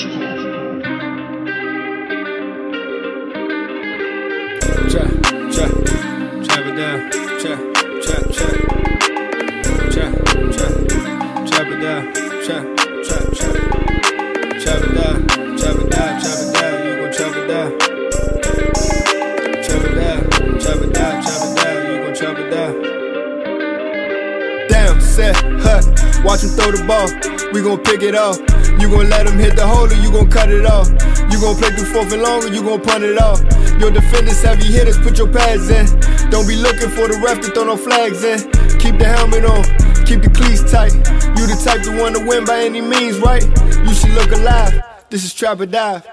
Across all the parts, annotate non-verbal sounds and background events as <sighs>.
Trap, trap, trap it down. Trap, trap, trap. Trap, trap, trap it down. Trap, trap, trap. Trap it down, trap it down, trap it down. You gon' trap it down. Trap it down, trap it down, trap it down. You gon' trap it down. Damn, set? Watch him throw the ball. We gon' pick it off. You gon' let him hit the hole or you gon' cut it off. You gon' play through fourth and long or you gon' punt it off. Your defenders heavy hitters, put your pads in. Don't be looking for the ref to throw no flags in. Keep the helmet on, keep the cleats tight. You the type to want to win by any means, right? You should look alive. This is Trap or Dive.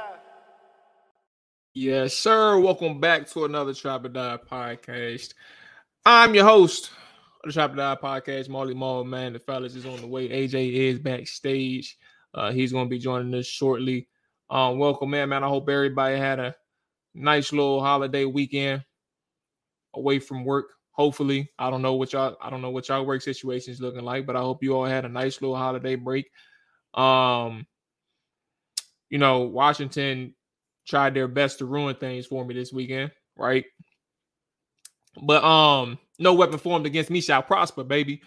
Yes, sir. Welcome back to another Trap or Dive podcast. I'm your host of the Trap or Dive podcast, Marley Mall. Man, the fellas is on the way. AJ is backstage. Uh, he's going to be joining us shortly. Um, welcome, man. Man, I hope everybody had a nice little holiday weekend away from work. Hopefully, I don't know what y'all I don't know what y'all work situation is looking like, but I hope you all had a nice little holiday break. Um, you know, Washington tried their best to ruin things for me this weekend, right? But um, no weapon formed against me shall prosper, baby.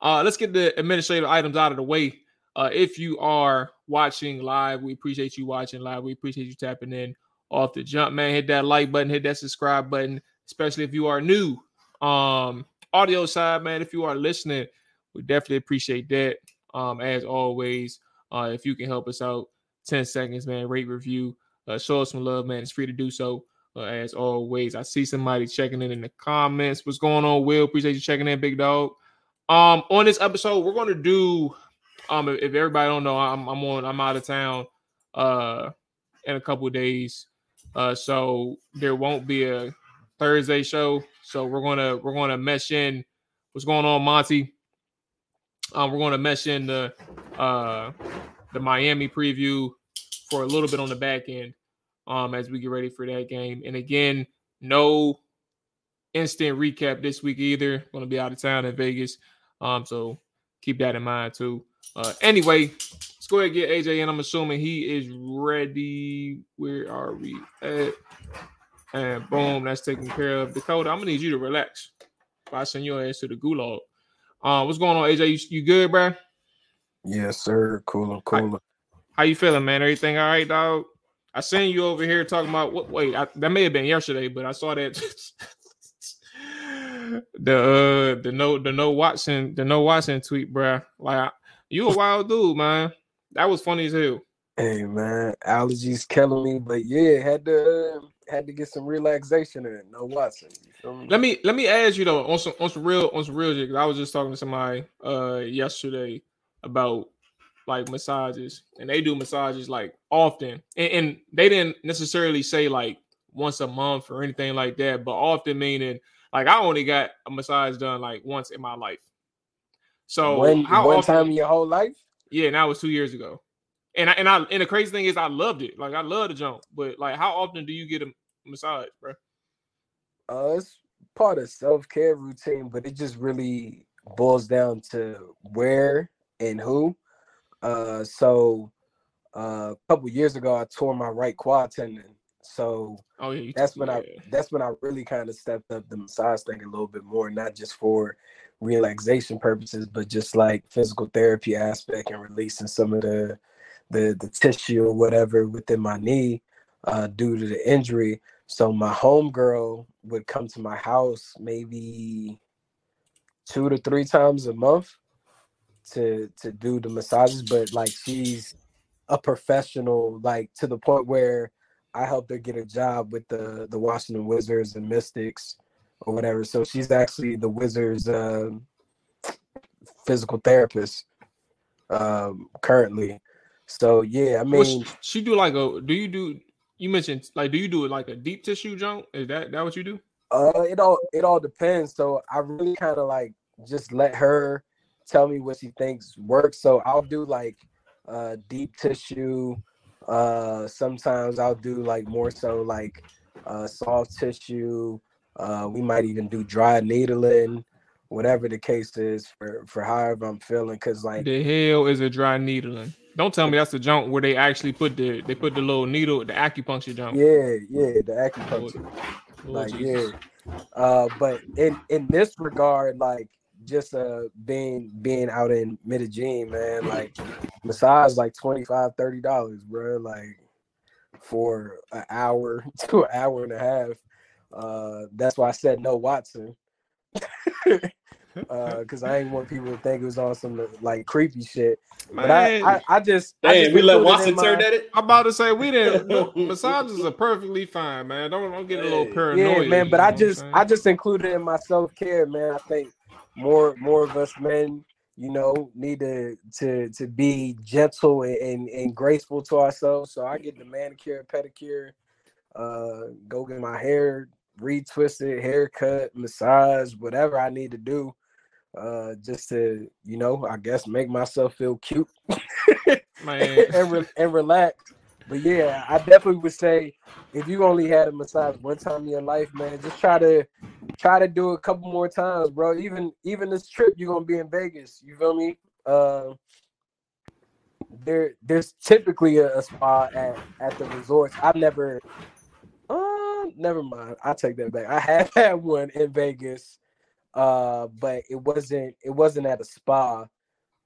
Uh, let's get the administrative items out of the way. Uh, if you are watching live, we appreciate you watching live. We appreciate you tapping in off the jump, man. Hit that like button, hit that subscribe button, especially if you are new. Um, audio side, man. If you are listening, we definitely appreciate that. Um, as always, uh, if you can help us out, 10 seconds, man, rate review, uh, show us some love, man. It's free to do so. Uh, as always, I see somebody checking in in the comments. What's going on, Will? Appreciate you checking in, big dog. Um, on this episode, we're going to do um, if, everybody don't know, I'm I'm on I'm out of town uh in a couple days. Uh so there won't be a Thursday show. So we're gonna we're gonna mesh in what's going on, Monty. Um, we're gonna mesh in the uh the Miami preview for a little bit on the back end um as we get ready for that game. And again, no instant recap this week either. Gonna be out of town in Vegas. Um, so keep that in mind too. Uh, anyway, let's go ahead and get AJ in. I'm assuming he is ready. Where are we at? And boom, that's taken care of. Dakota, I'm gonna need you to relax. If I send your ass to the gulag. Uh, what's going on, AJ? You, you good, bro? Yes, sir. Cooler, cooler. How you feeling, man? Everything all right, dog? I seen you over here talking about what? Wait, I, that may have been yesterday, but I saw that <laughs> the uh the no the no Watson the no Watson tweet, bro. Like you a wild dude, man. That was funny as hell. Hey man, allergies killing me, but yeah, had to uh, had to get some relaxation in. No Watson. Me? Let me let me ask you though on some on some real on some real shit. I was just talking to somebody uh yesterday about like massages, and they do massages like often, and, and they didn't necessarily say like once a month or anything like that, but often meaning like I only got a massage done like once in my life. So one, how one often? time in your whole life? Yeah, and that was two years ago. And I, and I and the crazy thing is I loved it. Like I love the jump, but like how often do you get a massage, bro? Uh, it's part of self care routine, but it just really boils down to where and who. Uh, so uh, a couple years ago, I tore my right quad tendon. So Oh yeah, that's when I that's when I really kind of stepped up the massage thing a little bit more, not just for relaxation purposes, but just like physical therapy aspect and releasing some of the the the tissue or whatever within my knee uh, due to the injury. So my homegirl would come to my house maybe two to three times a month to to do the massages, but like she's a professional, like to the point where I helped her get a job with the the Washington Wizards and Mystics or whatever. So she's actually the Wizards um physical therapist um, currently. So yeah, I Well, mean, she, she do like a do you do you mentioned like do you do like a deep tissue jump? Is that that what you do? uh, it all it all depends. So I really kind of like just let her tell me what she thinks works. So I'll do like uh, deep tissue. Uh, sometimes I'll do like more so like uh, soft tissue. Uh, we might even do dry needling whatever the case is for for however I'm feeling. Cause like the hell is a dry needling? Don't tell me that's the junk where they actually put the they put the little needle, the acupuncture junk. Yeah, yeah, the acupuncture. Lord, like yeah. Uh, but in in this regard, like just uh being being out in Medellin, man, like massage like 25 30 dollars, bro. Like for an hour <laughs> to an hour and a half. Uh that's why I said no Watson. because uh, <laughs> I ain't want people to think it was on some like creepy shit. Man. But I, I, I just, Damn, I just we let Watson turn at it. I'm about to say we didn't. <laughs> No, massages are perfectly fine, man. Don't don't get a little paranoid. Yeah, man. But I just, I just included in my self care, man. I think more, more of us men, you know, need to to to be gentle and, and, and graceful to ourselves. So I get the manicure, pedicure, uh, go get my hair retwisted, haircut, massage, whatever I need to do uh just to you know i guess make myself feel cute <laughs> and, re- and relax but yeah i definitely would say if you only had a massage one time in your life man just try to try to do it a couple more times bro. Even even this trip you're gonna be in vegas you feel me? Uh there there's typically a, a spa at at the resorts. I've never uh never mind i take that back i have <laughs> had one in vegas uh, but it wasn't it wasn't at a spa.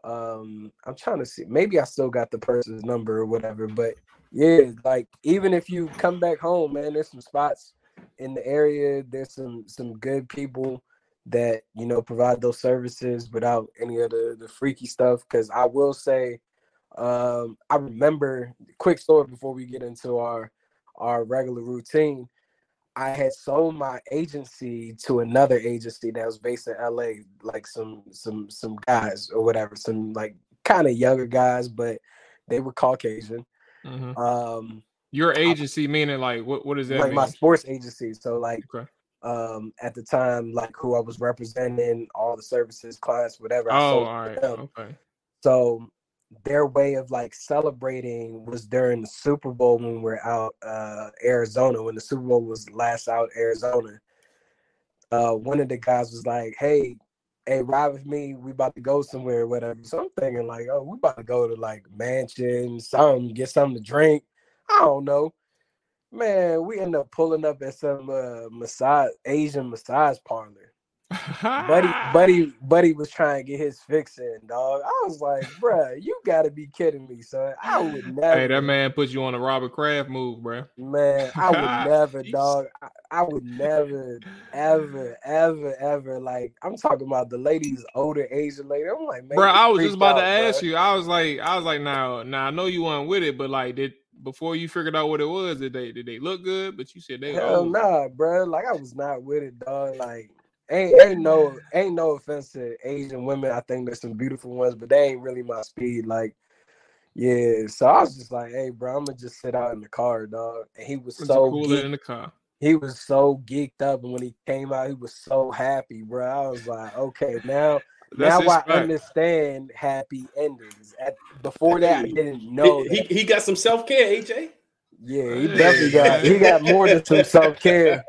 Um, I'm trying to see. Maybe I still got the person's number or whatever. But yeah, like even if you come back home, man, there's some spots in the area. There's some some good people that you know provide those services without any of the the freaky stuff. Because I will say, um, I remember quick story before we get into our our regular routine. I had sold my agency to another agency that was based in LA, like some some some guys or whatever, some like kind of younger guys, but they were Caucasian. Mm-hmm. Um, Your agency I, meaning like what? What is that? Like mean? my sports agency. So like, okay. um, at the time, like who I was representing, all the services, clients, whatever. Oh, all right. Okay. So their way of like celebrating was during the Super Bowl when we're out uh Arizona when the Super Bowl was last out Arizona. Uh one of the guys was like, Hey, hey, ride with me, we about to go somewhere, whatever. So I'm thinking like, oh, we about to go to like mansion, something, get something to drink. I don't know. Man, we end up pulling up at some uh massage Asian massage parlor buddy, <laughs> buddy, buddy was trying to get his fix in, dog. I was like, bruh, you gotta be kidding me, son. I would <laughs> never. Hey, that man put you on a Robert Kraft move, bruh. Man, I would <laughs> never, dog. I, I, would never, ever, ever, ever. Like, I'm talking about the ladies, older Asian lady. I'm like, man, bro. I was just about out, to ask you. I was like, I was like, now, now I know you weren't with it, but like, did before you figured out what it was, did they did they look good? But you said they hell nah, bro. Like I was not with it, dog. Like ain't ain't no ain't no offense to Asian women. I think there's some beautiful ones, but they ain't really my speed. Like, yeah. So I was just like, hey, bro, I'm gonna just sit out in the car, dog. And he was so cool in the car. He was so geeked up, and when he came out, he was so happy, bro. I was like, okay, now. now I understand happy endings. At, before that, I didn't know. He, he, he got some self care, AJ. Yeah, he definitely got he got <laughs> more than some self care.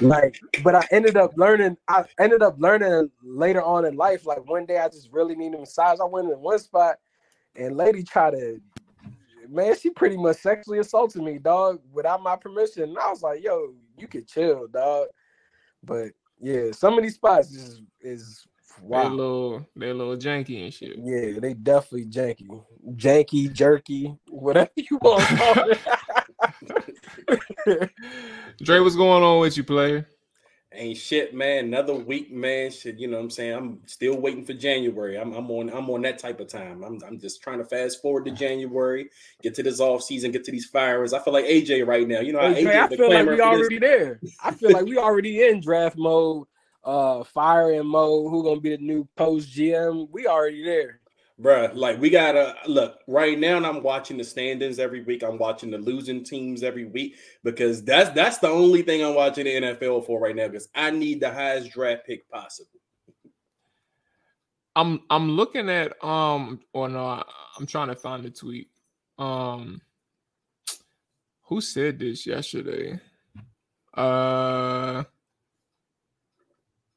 Like, but I ended up learning. I ended up learning later on in life. Like one day, I just really needed a massage. I went in one spot, and lady tried to, man, she pretty much sexually assaulted me, dog, without my permission. And I was like, yo, you can chill, dog. But yeah, some of these spots is is wow. They little, they little janky and shit. Yeah, they definitely janky, janky, jerky, whatever <laughs> you want to call it. <laughs> Dre, what's going on with you, player? Ain't shit, man. Another week, man. Shit, you know what I'm saying? I'm still waiting for January. I'm, I'm on I'm on that type of time. I'm, I'm just trying to fast forward to January, get to this off season, get to these fires. I feel like AJ right now. You know, hey, AJ, I feel like we already there. I feel like we already in draft mode, uh firing mode. Who gonna be the new post GM? We already there. Bruh, like we gotta look right now. And I'm watching the standings every week. I'm watching the losing teams every week because that's that's the only thing I'm watching the NFL for right now because I need the highest draft pick possible. I'm I'm looking at um or no, I'm trying to find the tweet. Um who said this yesterday? Uh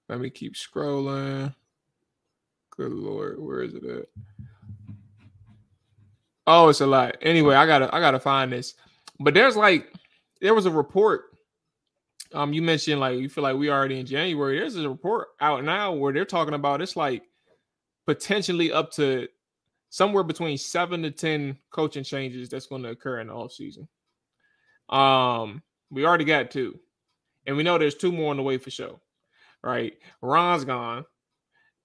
Let me keep scrolling. Good lord, where is it at? Oh, it's a lot. Anyway, I gotta I gotta find this. But there's like there was a report. Um, you mentioned like you feel like we already in January. There's a report out now where they're talking about it's like potentially up to somewhere between seven to ten coaching changes that's going to occur in the off season. Um, we already got two, and we know there's two more on the way for sure. Right, Ron's gone,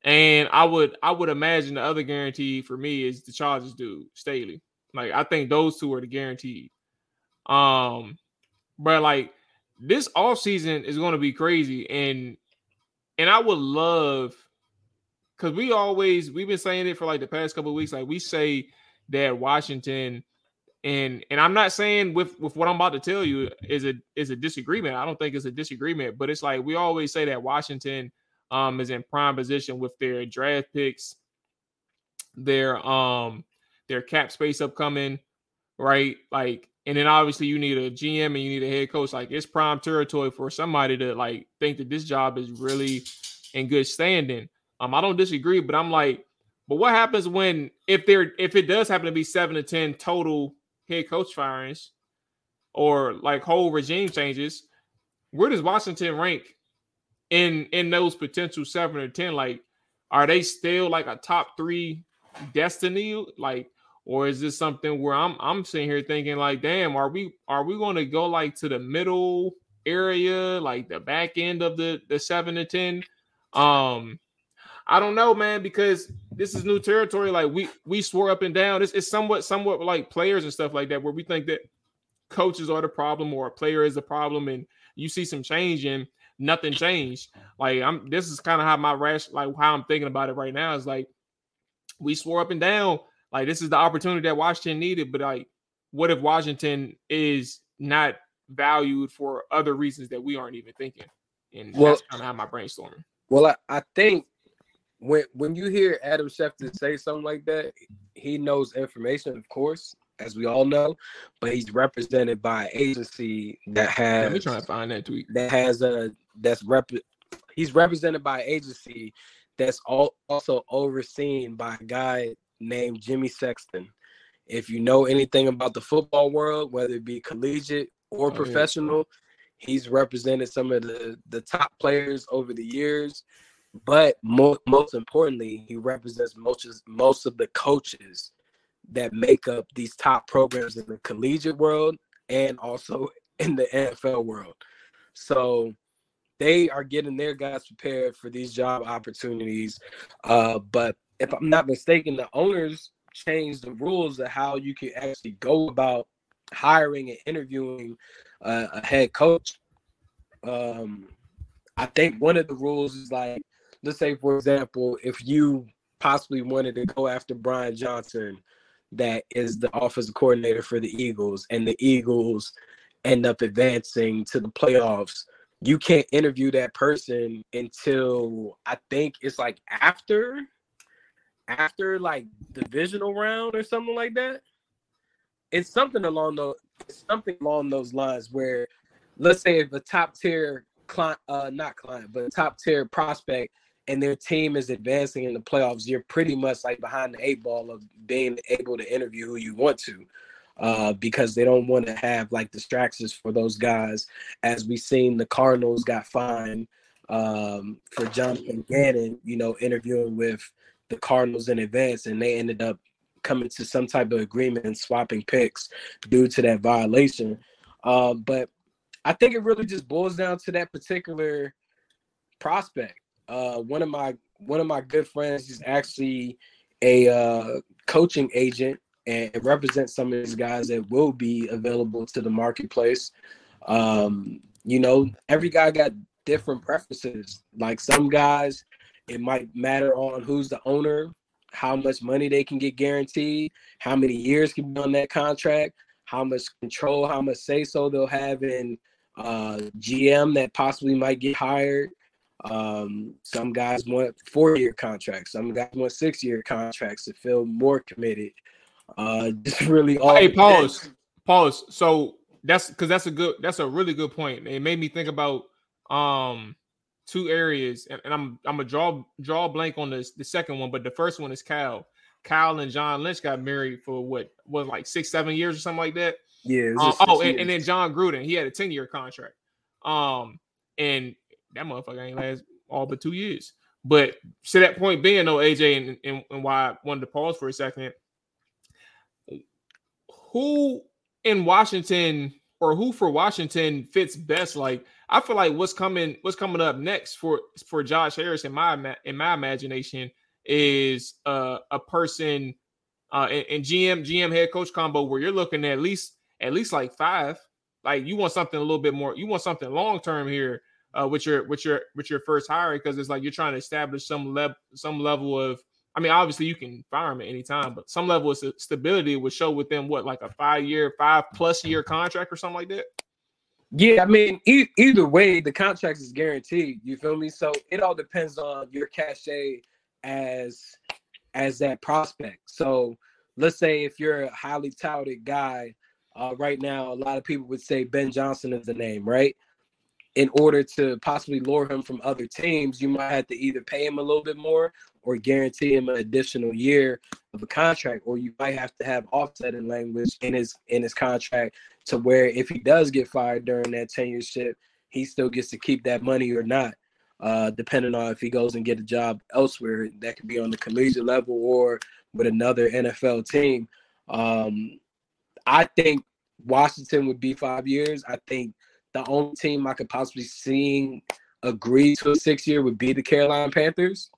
and I would I would imagine the other guarantee for me is the Chargers dude Staley. Like I think those two are the guaranteed. Um, but like this off season is going to be crazy, and and I would love because we always we've been saying it for like the past couple weeks. Like we say that Washington and and I'm not saying with with what I'm about to tell you is a is a disagreement. I don't think it's a disagreement, but it's like we always say that Washington um is in prime position with their draft picks, their um their cap space upcoming, right? Like and then obviously you need a GM and you need a head coach. Like it's prime territory for somebody to like think that this job is really in good standing. Um, I don't disagree, but I'm like, but what happens when if there if it does happen to be seven to ten total head coach firings or like whole regime changes, where does Washington rank in in those potential seven or ten? Like, are they still like a top three destiny? Like, or is this something where I'm I'm sitting here thinking like, damn, are we are we going to go like to the middle area, like the back end of the the seven to ten? Um, I don't know, man, because this is new territory. Like we we swore up and down. It's, it's somewhat somewhat like players and stuff like that, where we think that coaches are the problem or a player is the problem, and you see some change and nothing changed. Like I'm this is kind of how my rash like how I'm thinking about it right now is like we swore up and down. Like this is the opportunity that Washington needed, but like what if Washington is not valued for other reasons that we aren't even thinking? And well, that's kind of how my brainstorming. Well, I, I think when when you hear Adam Schefter say something like that, he knows information, of course, as we all know, but he's represented by an agency that has. Let me try to find that tweet. That has a that's rep. He's represented by an agency that's all, also overseen by a guy named Jimmy Sexton. If you know anything about the football world, whether it be collegiate or oh, professional, yeah. he's represented some of the the top players over the years but mo- most importantly, he represents most most of the coaches that make up these top programs in the collegiate world and also <laughs> in the NFL world. So they are getting their guys prepared for these job opportunities. Uh, but if I'm not mistaken, the owners changed the rules of how you can actually go about hiring and interviewing uh, a head coach. Um, I think one of the rules is like let's say for example, if you possibly wanted to go after Brian Johnson, that is the offensive coordinator for the Eagles, and the Eagles end up advancing to the playoffs, you can't interview that person until I think it's like after after like divisional round or something like that. It's something along those something along those lines where let's say if a top tier client uh not client but top tier prospect and their team is advancing in the playoffs, you're pretty much like behind the eight ball of being able to interview who you want to. Uh, because they don't want to have like distractions for those guys. As we seen, the Cardinals got fined um, for Jonathan Gannon, you know, interviewing with the Cardinals in advance, and they ended up coming to some type of agreement and swapping picks due to that violation. Uh, but I think it really just boils down to that particular prospect uh, one of my one of my good friends is actually a uh, coaching agent and represents some of these guys that will be available to the marketplace. Um, you know, every guy got different preferences. Like some guys, it might matter on who's the owner, how much money they can get guaranteed, how many years can be on that contract, how much control, how much say so they'll have in uh, GM that possibly might get hired. Um, some guys want four year contracts, some guys want six year contracts to feel more committed. Uh, <laughs> just really all. Hey, pause, pause. So that's because that's a good, that's a really good point. It made me think about um two areas, and, and I'm I'm a draw draw blank on this the second one, but the first one is Cal. Kyle and John Lynch got married for what was like six, seven years or something like that. Yeah. Um, oh, and, and, then Jon Gruden, he had a 10 year contract. Um, and that motherfucker ain't last all but two years. But to that point being though, AJ, and, and, and why I wanted to pause for a second, who in Washington or who for Washington fits best? Like I feel like what's coming, what's coming up next for for Josh Harris in my in my imagination is uh, a person uh, in, GM GM head coach combo where you're looking at least at least like five. Like you want something a little bit more. You want something long term here uh, with your with your with your first hire because it's like you're trying to establish some level some level of. I mean, obviously you can fire him at any time, but some level of stability would show within what like a five year, five plus year contract or something like that. Yeah, I mean, e- either way, the contract is guaranteed. You feel me? So it all depends on your cachet as as that prospect. So let's say if you're a highly touted guy, uh, right now, a lot of people would say Ben Johnson is the name, right? In order to possibly lure him from other teams, you might have to either pay him a little bit more or guarantee him an additional year of a contract, or you might have to have offsetting language in his in his contract to where if he does get fired during that tenureship, he still gets to keep that money or not uh, depending on if he goes and get a job elsewhere that could be on the collegiate level or with another NFL team. Um, I think Washington would be five years. I think the only team I could possibly see agree to a six year would be the Carolina Panthers,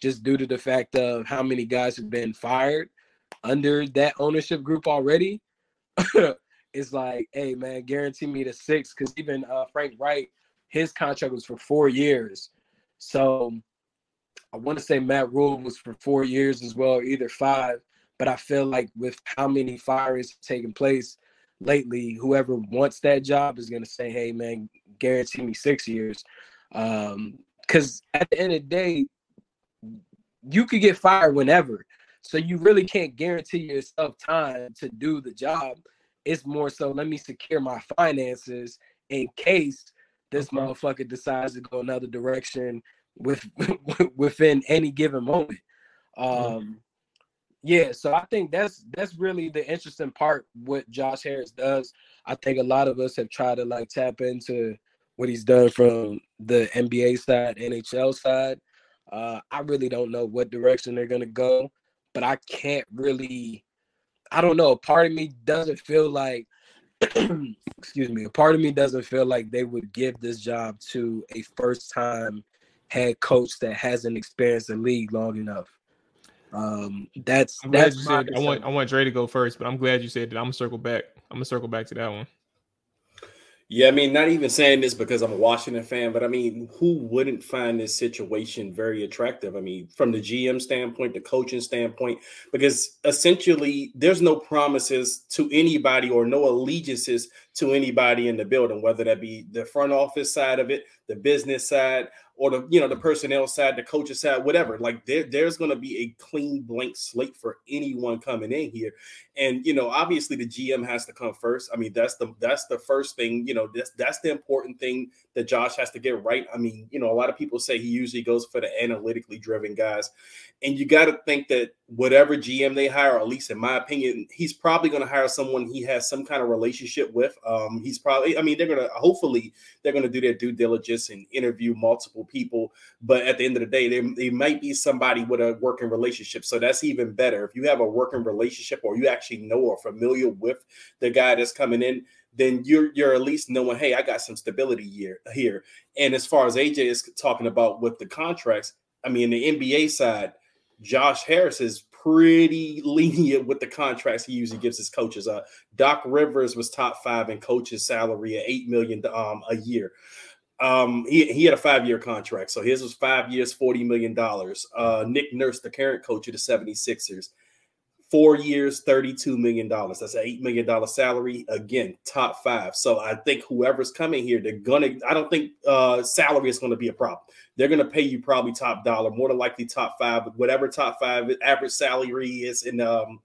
just due to the fact of how many guys have been fired under that ownership group already. <laughs> it's like, hey man, guarantee me the six. Because even uh, Frank Reich, his contract was for four years. So I want to say Matt Rhule was for four years as well, either five. But I feel like with how many fires taking place lately, whoever wants that job is going to say, hey, man, guarantee me six years. Um, because um, at the end of the day, you could get fired whenever. So you really can't guarantee yourself time to do the job. It's more so let me secure my finances in case this okay. motherfucker decides to go another direction with <laughs> within any given moment. Um, yeah, so I think that's that's really the interesting part what Josh Harris does. I think a lot of us have tried to like tap into what he's done from the NBA side, NHL side. Uh, I really don't know what direction they're gonna go, but I can't really. I don't know. A Part of me doesn't feel like <clears throat> excuse me, a part of me doesn't feel like they would give this job to a first time head coach that hasn't experienced the league long enough. Um, that's I'm that's said, I want I want Dre to go first, but I'm glad you said that. I'm gonna circle back. I'm gonna circle back to that one. Yeah, I mean, not even saying this because I'm a Washington fan, but I mean, who wouldn't find this situation very attractive? I mean, from the GM standpoint, the coaching standpoint, because essentially there's no promises to anybody or no allegiances to anybody in the building, whether that be the front office side of it, the business side, or the you know the personnel side, the coaches side, whatever. Like there, there's going to be a clean blank slate for anyone coming in here, and you know obviously the GM has to come first. I mean that's the that's the first thing. You know that's that's the important thing that Josh has to get right. I mean you know a lot of people say he usually goes for the analytically driven guys, and you got to think that whatever GM they hire, at least in my opinion, he's probably going to hire someone he has some kind of relationship with. Um, he's probably, I mean, they're going to hopefully they're going to do their due diligence and interview multiple people. But at the end of the day, they, they might be somebody with a working relationship, so that's even better. If you have a working relationship, or you actually know or familiar with the guy that's coming in, then you're you're at least knowing, hey, I got some stability here here. And as far as AJ is talking about with the contracts, I mean, the NBA side Josh Harris is pretty <laughs> lenient with the contracts he usually gives his coaches. Uh, Doc Rivers was top five in coaches' salary at eight million um, a year. Um, he, he had a five year contract, so his was five years, $40 million. Uh, Nick Nurse, the current coach of the 76ers, four years, $32 million. That's an $8 million salary. Again, top five. So I think whoever's coming here, they're gonna, I don't think uh salary is gonna be a problem. They're gonna pay you probably top dollar, more than likely top five, whatever top five average salary is in um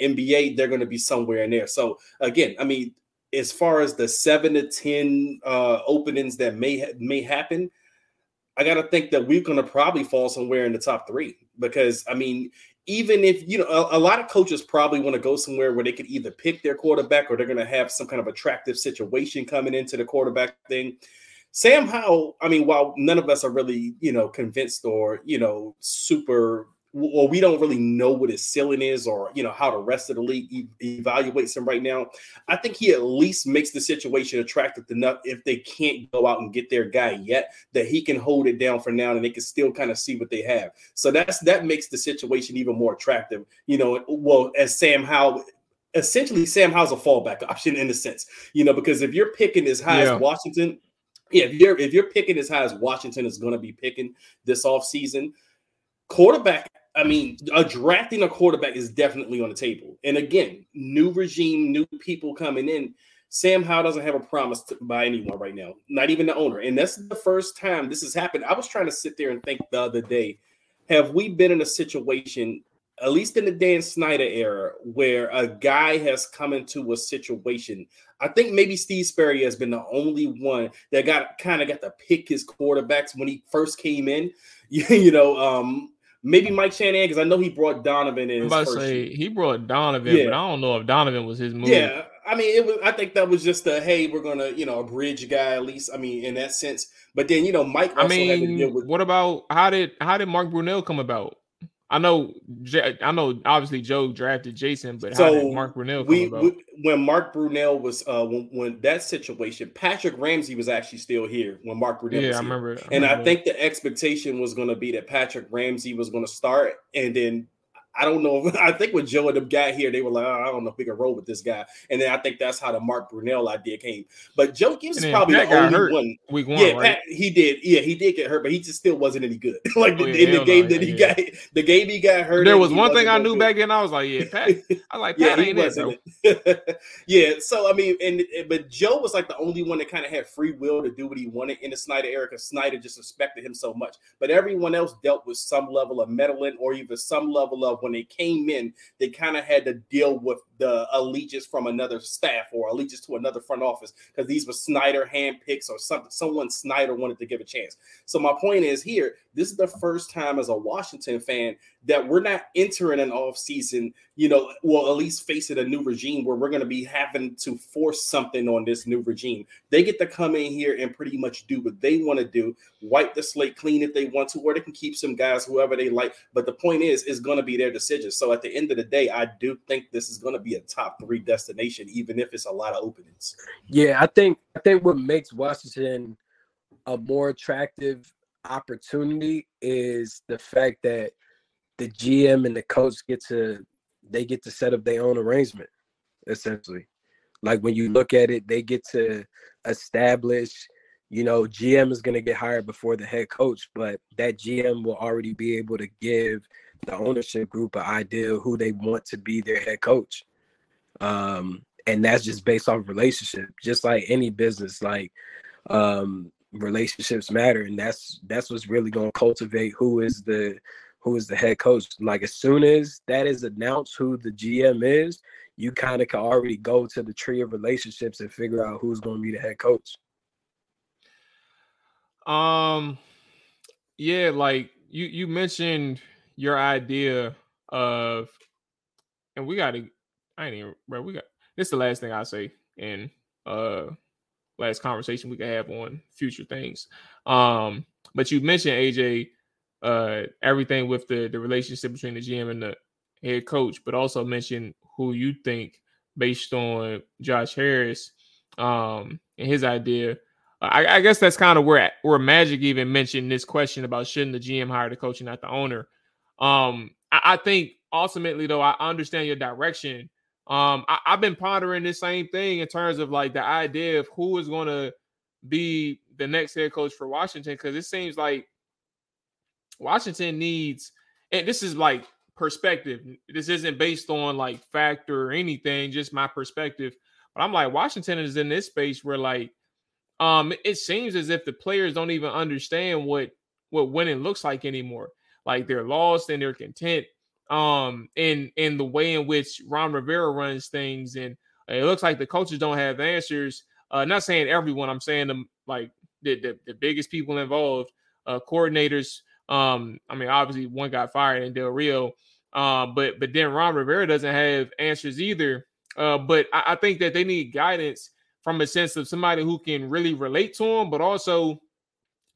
NBA, they're gonna be somewhere in there. So again, I mean, as far as the seven to ten uh openings that may ha- may happen, I got to think that we're going to probably fall somewhere in the top three because I mean, even if you know a, a lot of coaches probably want to go somewhere where they could either pick their quarterback or they're going to have some kind of attractive situation coming into the quarterback thing. Sam Howell, I mean, while none of us are really, you know, convinced or, you know, super or we don't really know what his ceiling is or you know how the rest of the league e- evaluates him right now i think he at least makes the situation attractive enough if they can't go out and get their guy yet that he can hold it down for now and they can still kind of see what they have so that's that makes the situation even more attractive you know well as sam howell essentially sam howell's a fallback option in a sense you know because if you're picking as high yeah. as washington yeah, if you're if you're picking as high as Washington is going to be picking this offseason, quarterback I mean, a drafting a quarterback is definitely on the table. And again, new regime, new people coming in. Sam Howell doesn't have a promise to, by anyone right now, not even the owner. And that's the first time this has happened. I was trying to sit there and think the other day, have we been in a situation, at least in the Dan Snyder era, where a guy has come into a situation? I think maybe Steve Spurrier has been the only one that got kind of got to pick his quarterbacks when he first came in. <laughs> you know, um, Maybe Mike Shanahan because I know he brought Donovan in. I'm about to say year. he brought Donovan, yeah. but I don't know if Donovan was his move. Yeah, I mean, it was. I think that was just a hey, we're gonna you know a bridge guy at least. I mean, in that sense. But then you know, Mike. I mean, with- what about how did how did Mark Brunell come about? I know, I know. Obviously, Joe drafted Jason, but so how did Mark Brunell come we, about? We, when Mark Brunell was uh, when, when, that situation, Patrick Ramsey was actually still here when Mark Brunell. Yeah, I remember, I and remember. I think the expectation was going to be that Patrick Ramsey was going to start, and then I don't know. <laughs> I think when Joe and them got here, they were like, oh, I don't know if we can roll with this guy. And then I think that's how the Mark Brunell idea came. But Joe Gibbs is probably Pat the only one. Week one, yeah, right? Pat, he did. Yeah, he did get hurt, but he just still wasn't any good. <laughs> like oh, yeah, in the game no, that he yeah. got, the game he got hurt. There was one thing I knew good. back then. I was like, yeah, Pat. <laughs> I like Pat. yeah, he wasn't. yeah. So I mean, and but Joe was like the only one that kind of had free will to do what he wanted in the Snyder era because Snyder just respected him so much. But everyone else dealt with some level of meddling or even some level of when they came in they kind of had to deal with the allegiance from another staff or allegiance to another front office because these were Snyder handpicks or something. Someone Snyder wanted to give a chance. So my point is here, this is the first time as a Washington fan that we're not entering an off season, you know, well, at least facing a new regime where we're going to be having to force something on this new regime. They get to come in here and pretty much do what they want to do, wipe the slate clean if they want to, or they can keep some guys, whoever they like. But the point is, it's going to be their decision. So at the end of the day, I do think this is going to be a top three destination, even if it's a lot of openings. Yeah, I think I think what makes Washington a more attractive opportunity is the fact that the GM and the coach get to they get to set up their own arrangement, essentially. Like when you look at it, they get to establish, you know, GM is gonna get hired before the head coach, but that GM will already be able to give the ownership group an idea who they want to be their head coach. Um, and that's just based off relationship, just like any business. Like um, relationships matter, and that's that's what's really going to cultivate who is the who is the head coach. Like as soon as that is announced who the GM is, you kind of can already go to the tree of relationships and figure out who's going to be the head coach. Um, yeah, like you you mentioned your idea of, and we got to. I ain't even, bro. We got this. Is the last thing I say in uh last conversation we could have on future things. Um, but you mentioned AJ, uh, everything with the the relationship between the GM and the head coach, but also mentioned who you think based on Josh Harris, um, and his idea. I, I guess that's kind of where where Magic even mentioned this question about shouldn't the GM hire the coach and not the owner. Um, I, I think ultimately though I understand your direction um, I, have been pondering this same thing in terms of like the idea of who is going to be the next head coach for Washington because it seems like Washington needs, and this is like perspective. This isn't based on like fact or anything, just my perspective. But I'm like Washington is in this space where like, um, it seems as if the players don't even understand what what winning looks like anymore. Like they're lost and they're content um in in the way in which Ron Rivera runs things and it looks like the coaches don't have answers uh not saying everyone I'm saying them like the the, the biggest people involved uh, coordinators. Um, I mean, obviously one got fired in Del Rio, uh, but but then Ron Rivera doesn't have answers either. Uh, but I, I think that they need guidance from a sense of somebody who can really relate to him, but also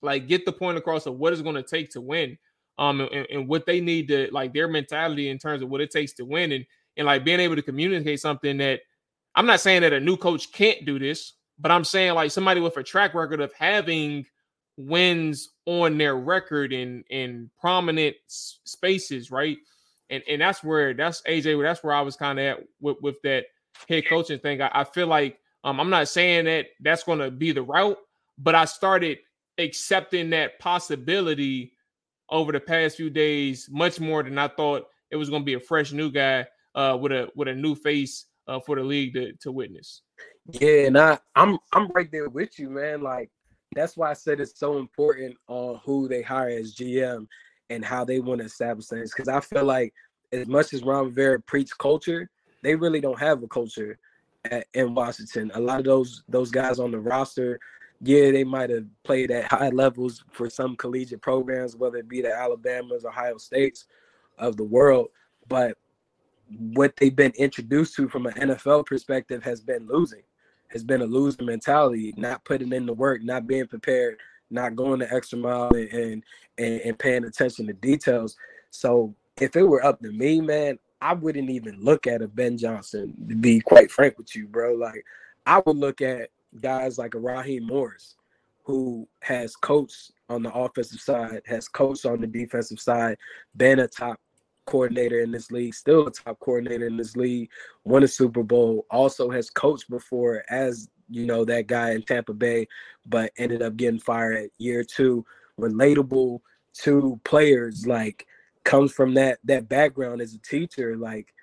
like get the point across of what it's going to take to win. Um, and, and, what they need to like their mentality in terms of what it takes to win, and and like being able to communicate something that I'm not saying that a new coach can't do this, but I'm saying like somebody with a track record of having wins on their record in in prominent spaces, right? And and that's where that's AJ. That's where I was kind of at with, with that head coaching thing. I, I feel like um, I'm not saying that that's going to be the route, but I started accepting that possibility over the past few days much more than I thought it was going to be a fresh new guy uh, with a with a new face uh, for the league to, to witness. Yeah, and I I'm I'm right there with you, man. Like that's why I said it's so important on who they hire as GM and how they want to establish things. Because I feel like as much as Ron Rivera preached culture, they really don't have a culture at, in Washington. A lot of those those guys on the roster, yeah, they might have played at high levels for some collegiate programs, whether it be the Alabamas, Ohio States of the world, but what they've been introduced to from an NFL perspective has been losing, has been a losing mentality, not putting in the work, not being prepared, not going the extra mile and and, and paying attention to details. So if it were up to me, man, I wouldn't even look at a Ben Johnson, to be quite frank with you, bro. Like I would look at guys like Raheem Morris, who has coached on the offensive side, has coached on the defensive side, been a top coordinator in this league, still a top coordinator in this league, won a Super Bowl, also has coached before as you know that guy in Tampa Bay, but ended up getting fired at year two. Relatable to players, like comes from that that background as a teacher. Like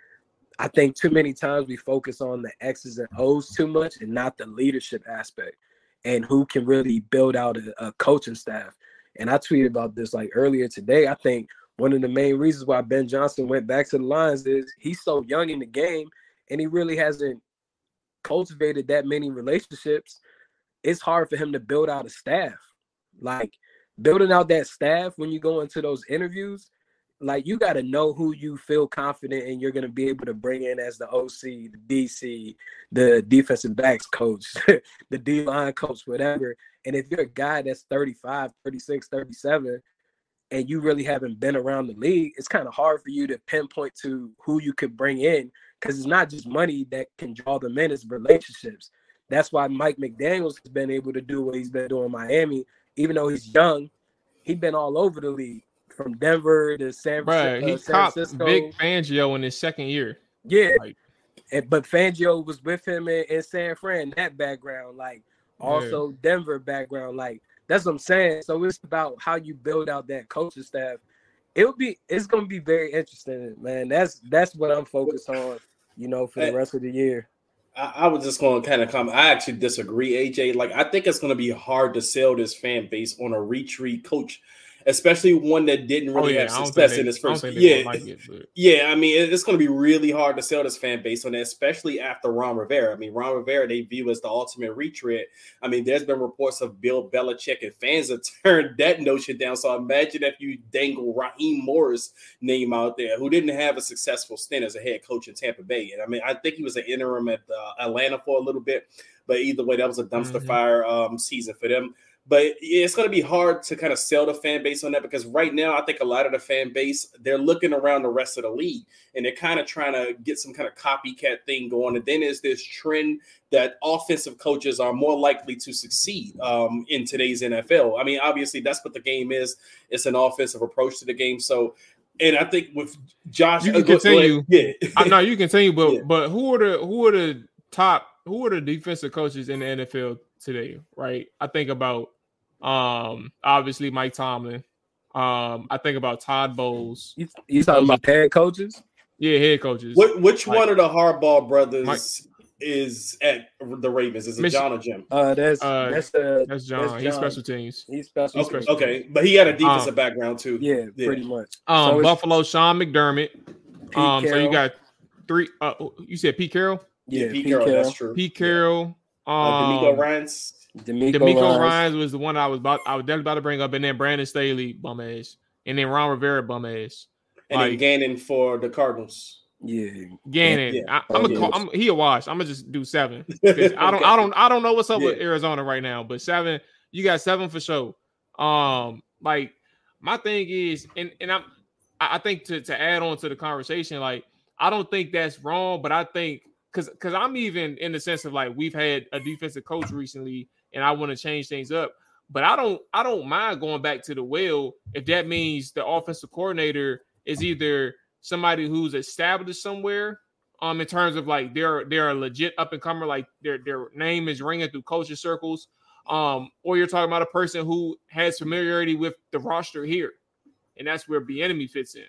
I think too many times we focus on the X's and O's too much and not the leadership aspect and who can really build out a, a coaching staff. And I tweeted about this like earlier today. I think one of the main reasons why Ben Johnson went back to the Lions is he's so young in the game and he really hasn't cultivated that many relationships. It's hard for him to build out a staff. Like building out that staff when you go into those interviews, like you got to know who you feel confident and you're going to be able to bring in as the OC, the DC, the defensive backs coach, <laughs> the D line coach, whatever. And if you're a guy that's 35, 36, 37, and you really haven't been around the league, it's kind of hard for you to pinpoint to who you could bring in because it's not just money that can draw them in, it's relationships. That's why Mike McDaniels has been able to do what he's been doing in Miami, even though he's young. He's been all over the league from Denver to San, right. Uh, he San copped Francisco. Vic Fangio in his second year. Yeah, like, and, but Fangio was with him in, in San Fran. That background, like also yeah. Denver background, like that's what I'm saying. So it's about how you build out that coaching staff. It'll be it's gonna be very interesting, man. That's that's what I'm focused on, you know, for the rest of the year. I, I was just going to kind of come. I actually disagree, AJ. Like I think it's going to be hard to sell this fan base on a retreat coach especially one that didn't really oh, yeah. have success in his first. Yeah, like it, yeah. I mean, it's going to be really hard to sell this fan base on that, especially after Ron Rivera. I mean, Ron Rivera they view as the ultimate retread. I mean, there's been reports of Bill Belichick and fans <laughs> have turned that notion down. So imagine if you dangle Raheem Morris name out there, who didn't have a successful stint as a head coach in Tampa Bay. And I mean, I think he was an interim at uh, Atlanta for a little bit, but either way, that was a dumpster mm-hmm. fire um, season for them. But it's going to be hard to kind of sell the fan base on that because right now, I think a lot of the fan base they're looking around the rest of the league and they're kind of trying to get some kind of copycat thing going. And then there's this trend that offensive coaches are more likely to succeed um, in today's NFL. I mean, obviously, that's what the game is. It's an offensive approach to the game. So and I think with Josh, you can uh, continue. Yeah, I know you continue, but yeah. but who are the who are the top who are the defensive coaches in the NFL today? Right, I think about um, obviously Mike Tomlin. Um, I think about Todd Bowles. You, you talking about head coaches? Yeah, head coaches. What, which one of the Harbaugh brothers Mike, is at the Ravens? Is it Mich- John or Jim? Uh, that's uh, that's the that's John. That's John. He's special teams. He's special. Okay, special okay. But he had a defensive um, background too. Yeah, yeah, pretty much. Um, so Buffalo, Sean McDermott. Pete um, Carroll. so you got three. Uh, you said Pete Carroll. Yeah, Pete, Pete Carroll, Carroll. That's true. Pete Carroll. Yeah. Um, uh, DeMeco Ryans. DeMeco, DeMeco Ryans. Ryans was the one I was about. I was definitely about to bring up, and then Brandon Staley bum ass, and then Ron Rivera bum ass. And Like- then Gannon for the Cardinals. Yeah, Gannon, Yeah. I, I'm, Oh, a, yeah. I'm he a wash. I'm gonna just do seven. <laughs> I don't, I don't, I don't know what's up with Arizona right now, but seven, you got seven for sure. Um, like my thing is, and and I'm, I I think to to add on to the conversation, like I don't think that's wrong, but I think because because I'm even in the sense of like we've had a defensive coach recently, and I want to change things up. But I don't I don't mind going back to the well if that means the offensive coordinator is either somebody who's established somewhere um in terms of like they're they're a legit up and comer like their their name is ringing through culture circles um or you're talking about a person who has familiarity with the roster here and that's where the enemy fits in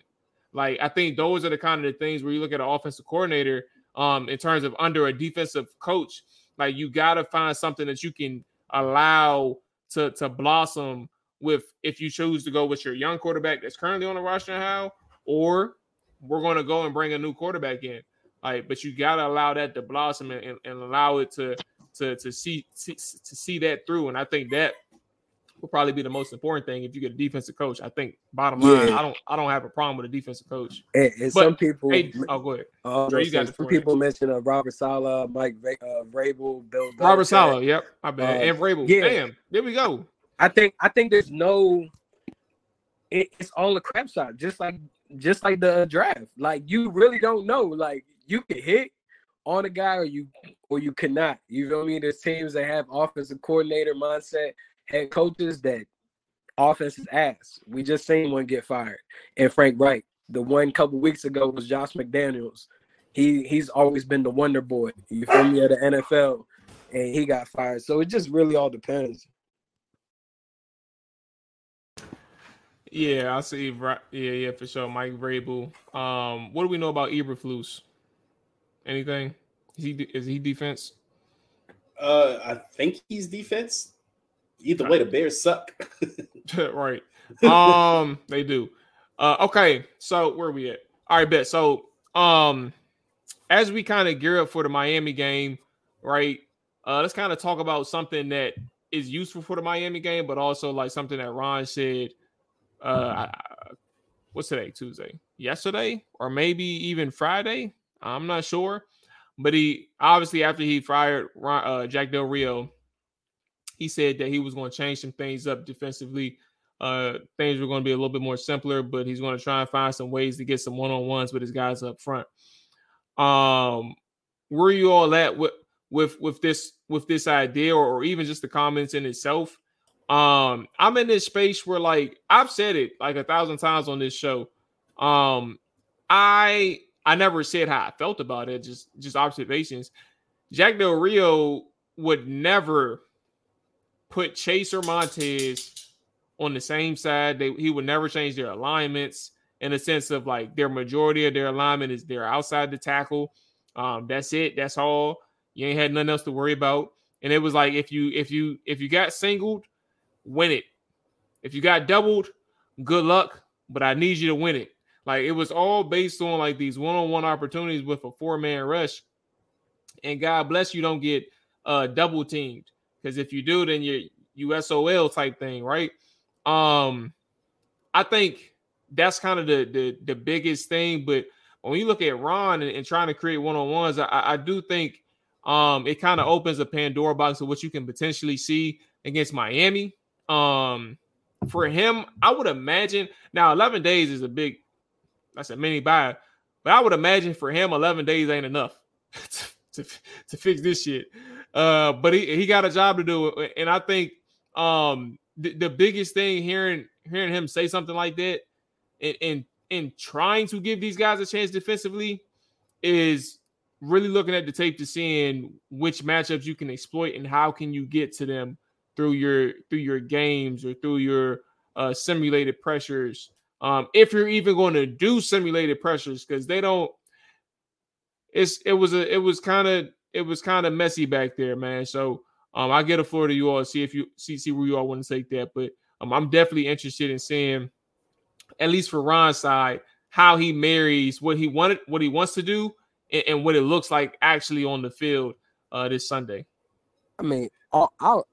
like i think those are the kind of the things where you look at an offensive coordinator um in terms of under a defensive coach like you got to find something that you can allow to to blossom with if you choose to go with your young quarterback that's currently on the roster now or we're going to go and bring a new quarterback in. Like but you got to allow that to blossom and, and, and allow it to to to see, see to see that through. And i think that will probably be the most important thing if you get a defensive coach i think bottom line Yeah. i don't i don't have a problem with a defensive coach and, and But, some people, hey oh go ahead uh, Dre, you got some people mention uh, Robert Saleh, Mike uh, Vrabel, Bill. robert saleh yep i bet Uh, and Vrabel. yeah. damn there we go I think I think there's no. It, it's all a crap shot, just like just like the draft. Like you really don't know. Like you can hit on a guy, or you or you cannot. You know what I mean? There's teams that have offensive coordinator mindset, head coaches that offense is ass. We just seen one get fired, and Frank Reich. The one couple weeks ago was Josh McDaniels. He he's always been the wonder boy. You feel me at the NFL, and he got fired. So it just really all depends. yeah i see right yeah yeah for sure mike Vrabel. um what do we know about eberflus anything is he is he defense Uh, I think he's defense. Either way, the Bears suck. <laughs> <laughs> right. Um, they do. Uh, okay, so where are we at? All right, bet. So, um, as we kind of gear up for the Miami game, right? Uh, let's kind of talk about something that is useful for the Miami game, but also like something that Ron said. Uh, what's today? Tuesday, yesterday, or maybe even Friday. I'm not sure, but he obviously after he fired Ron, uh, Jack Del Rio, he said that he was going to change some things up defensively. Uh, things were going to be a little bit more simpler, but he's going to try and find some ways to get some one on ones with his guys up front. Um, where you all at with with with this with this idea, or, or even just the comments in itself? Um, I'm in this space where like I've said it like a thousand times on this show. Um, I I never said how I felt about it, just just observations. Jack Del Rio would never put Chase or Montez on the same side. They, he would never change their alignments in the sense of like their majority of their alignment is they're outside the tackle. Um, that's it. That's all. You ain't had nothing else to worry about. And it was like if you if you if you got singled, win it. If you got doubled, good luck. But I need you to win it. Like it was all based on like these one-on-one opportunities with a four-man rush. And God bless you, don't get uh double teamed. Because if you do, then you're USOL type thing, right? Um, I think that's kind of the the the biggest thing. But when you look at Ron and, and trying to create one-on-ones, I, I do think um it kind of opens a Pandora box of what you can potentially see against Miami. Um for him, I would imagine now 11 days is a big that's a mini buy, but I would imagine for him 11 days ain't enough <laughs> to, to, to fix this shit. Uh, but he, he got a job to do, and I think um the, the biggest thing hearing hearing him say something like that and, and and trying to give these guys a chance defensively is really looking at the tape to seeing which matchups you can exploit and how can you get to them through your through your games or through your uh, simulated pressures. Um, if you're even going to do simulated pressures, because they don't. It's it was a it was kind of it was kind of messy back there, man. So um, I get a floor to you all see if you see see where you all want to take that, but um, I'm definitely interested in seeing, at least for Ron's side, how he marries what he wanted, what he wants to do, and, and what it looks like actually on the field uh, this Sunday. I mean, all, I'll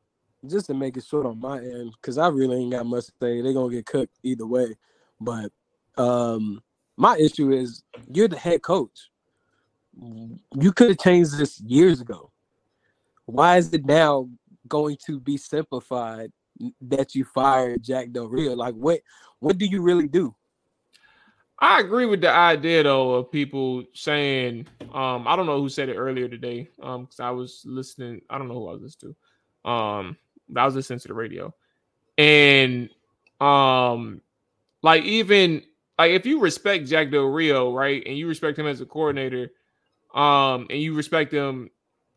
just to make it short on my end, because I really ain't got much to say. They're gonna get cooked either way. But um my issue is you're the head coach. You could have changed this years ago. Why is it now going to be simplified that you fired Jack Del Rio? Like what what do you really do? I agree with the idea though of people saying, um, I don't know who said it earlier today. Um, because I was listening, I don't know who I was listening to. Um, I was listening to the radio. And um, like even like if you respect Jack Del Rio, right, and you respect him as a coordinator, um, and you respect them.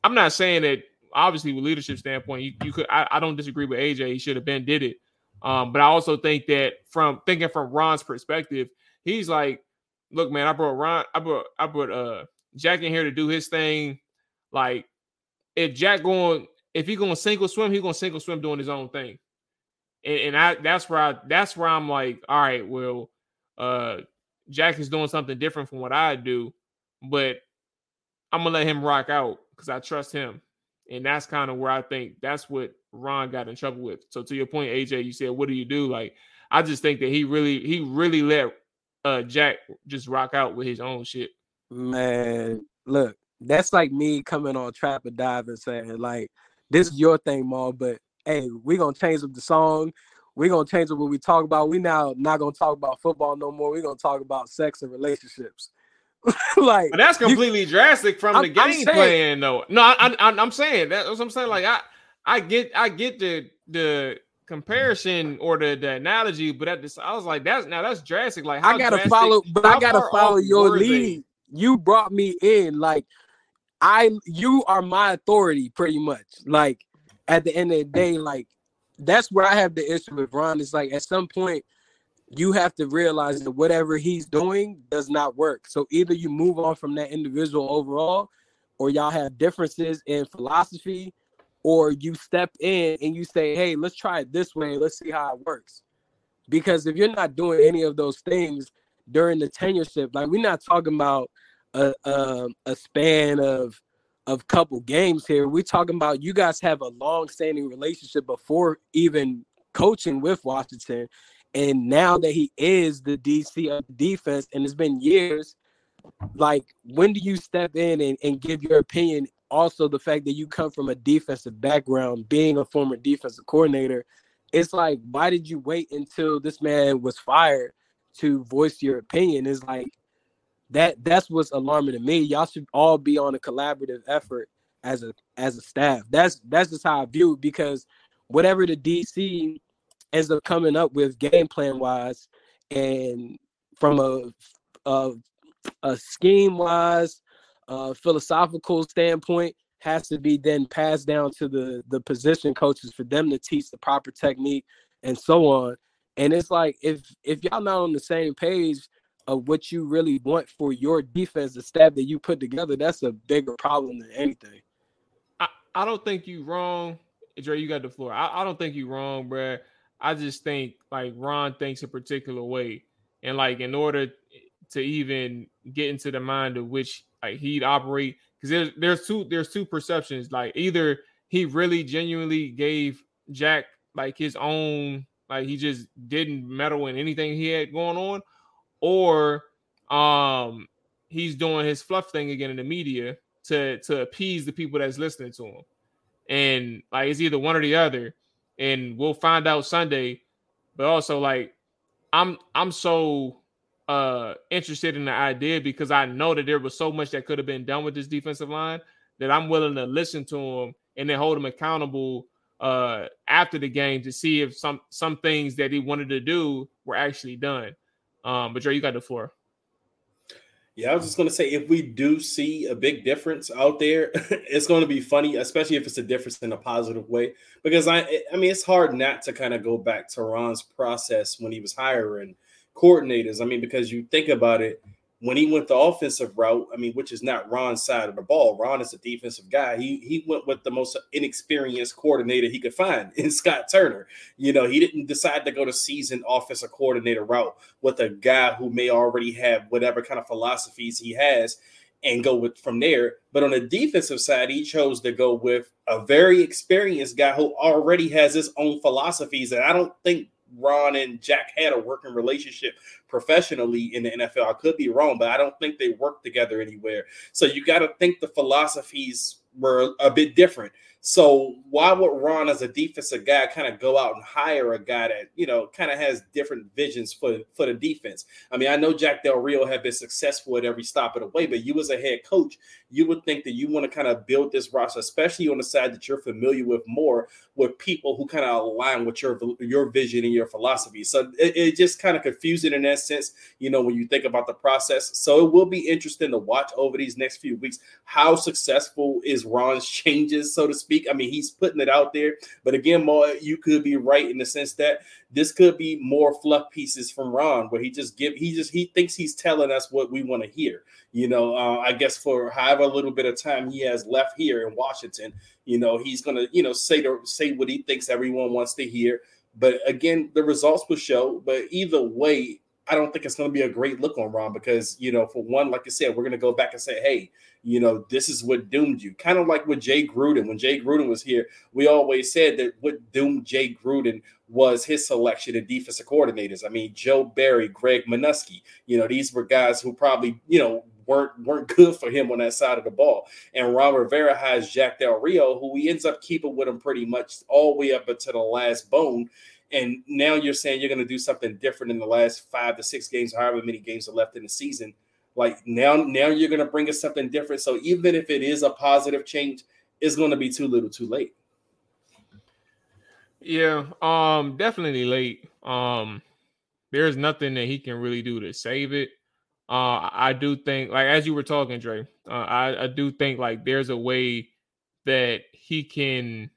I'm not saying that obviously with leadership standpoint, you, you could I, I don't disagree with AJ, he should have been did it. Um, but I also think that from thinking from Ron's perspective, he's like, look, man, I brought Ron, I brought I brought uh Jack in here to do his thing. Like, if Jack going, if he going to single swim, he going to single swim doing his own thing. And, and I that's where I that's where I'm like, all right, well, uh Jack is doing something different from what I do, but I'm gonna let him rock out because I trust him. And that's kind of where I think that's what Ron got in trouble with. So to your point, AJ, you said, what do you do? Like, I just think that he really, he really let uh Jack just rock out with his own shit. Man, look, that's like me coming on Trap or Dive and saying, like, this is your thing, Mual, but hey, we're gonna change up the song. We're gonna change up what we talk about. We now not gonna talk about football no more. We're gonna talk about sex and relationships. <laughs> like but that's completely you, drastic from I'm, the game plan though. No, I, I, am saying that's what I'm saying. Like I I get I get the the comparison or the, the analogy, but at this, I was like, that's now that's drastic. Like, I gotta drastic, follow, but I gotta follow your lead. They? You brought me in, like, I you are my authority, pretty much. Like, at the end of the day, like, that's where I have the issue with Ron. Is like, at some point, you have to realize that whatever he's doing does not work. So either you move on from that individual overall, or y'all have differences in philosophy or you step in and you say, "Hey, let's try it this way. Let's see how it works." Because if you're not doing any of those things during the tenureship, like we're not talking about a a, a span of of couple games here. We're talking about you guys have a long-standing relationship before even coaching with Washington, and now that he is the DC of defense, and it's been years. Like, when do you step in and, and give your opinion also the fact that you come from a defensive background, being a former defensive coordinator, it's like, why did you wait until this man was fired to voice your opinion? Is like that that's what's alarming to me. Y'all should all be on a collaborative effort as a as a staff. That's that's just how I view it because whatever the DC ends up coming up with game plan wise and from a a, a scheme wise uh, philosophical standpoint has to be then passed down to the the position coaches for them to teach the proper technique and so on. And it's like if if y'all not on the same page of what you really want for your defense the staff that you put together, that's a bigger problem than anything. I, I don't think you wrong. Dre, you got the floor. I, I don't think you're wrong, bro. I just think like Ron thinks a particular way. And like in order to even get into the mind of which like he'd operate because there's there's two there's two perceptions. Like either he really genuinely gave Jack like his own like he just didn't meddle in anything he had going on, or um he's doing his fluff thing again in the media to to appease the people that's listening to him. And like it's either one or the other. And we'll find out Sunday. But also like I'm I'm so uh interested in the idea because I know that there was so much that could have been done with this defensive line that I'm willing to listen to him and then hold him accountable uh after the game to see if some some things that he wanted to do were actually done. Um, but Dre, you got the floor. Yeah, I was just gonna say if we do see a big difference out there, <laughs> it's gonna be funny, especially if it's a difference in a positive way. Because I, I mean, it's hard not to kind of go back to Ron's process when he was hiring coordinators. I mean, because you think about it, when he went the offensive route, I mean, which is not Ron's side of the ball. Ron is a defensive guy. He he went with the most inexperienced coordinator he could find <laughs> in Scott Turner. You know, he didn't decide to go to seasoned offensive coordinator route with a guy who may already have whatever kind of philosophies he has. and go with from there. But on the defensive side, he chose to go with a very experienced guy who already has his own philosophies. And I don't think Ron and Jack had a working relationship professionally in the NFL. I could be wrong, but I don't think they worked together anywhere. So you got to think the philosophies were a bit different. So why would Ron, as a defensive guy, kind of go out and hire a guy that you know kind of has different visions for for the defense? I mean, I know Jack Del Rio had been successful at every stop of the way, but you as a head coach, you would think that you want to kind of build this roster, especially on the side that you're familiar with more, with people who kind of align with your your vision and your philosophy. So it, it just kind of confusing in that sense, you know, when you think about the process. So it will be interesting to watch over these next few weeks how successful is Ron's <laughs> changes, so to speak speak. I mean, he's putting it out there. But again, you could be right in the sense that this could be more fluff pieces from Ron, where he just give he just he thinks he's telling us what we want to hear. You know, uh, I guess for however little bit of time he has left here in Washington, you know, he's gonna you know say to say what he thinks everyone wants to hear. But again, the results will show. But either way, I don't think it's going to be a great look on Ron because, you know, for one, like I said, we're going to go back and say, hey, you know, this is what doomed you. Kind of like with Jay Gruden. When Jay Gruden was here, we always said that what doomed Jay Gruden was his selection of defensive coordinators. I mean, Joe Barry, Greg Manusky, you know, these were guys who probably, you know, weren't weren't good for him on that side of the ball. And Ron Rivera has Jack Del Rio, who he ends up keeping with him pretty much all the way up until the last bone and now you're saying you're going to do something different in the last five to six games, however many games are left in the season. Like now, now you're going to bring us something different. So even if it is a positive change, it's going to be too little, too late. Yeah, um, definitely late. Um, there's nothing that he can really do to save it. Uh, I do think, like as you were talking, Dre, uh, I, I do think like there's a way that he can,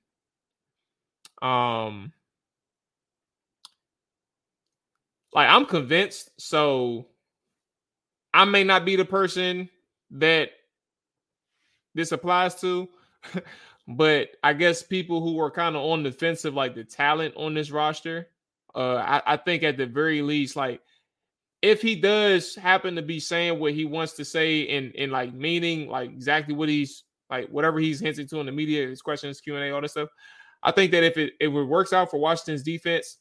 um, like I'm convinced. So I may not be the person that this applies to, <laughs> but I guess people who are kind of on the fence of like the talent on this roster, uh, I, I think at the very least, like if he does happen to be saying what he wants to say and and like meaning like exactly what he's like whatever he's hinting to in the media, his questions, Q and A, all this stuff. I think that if it if it works out for Washington's defense,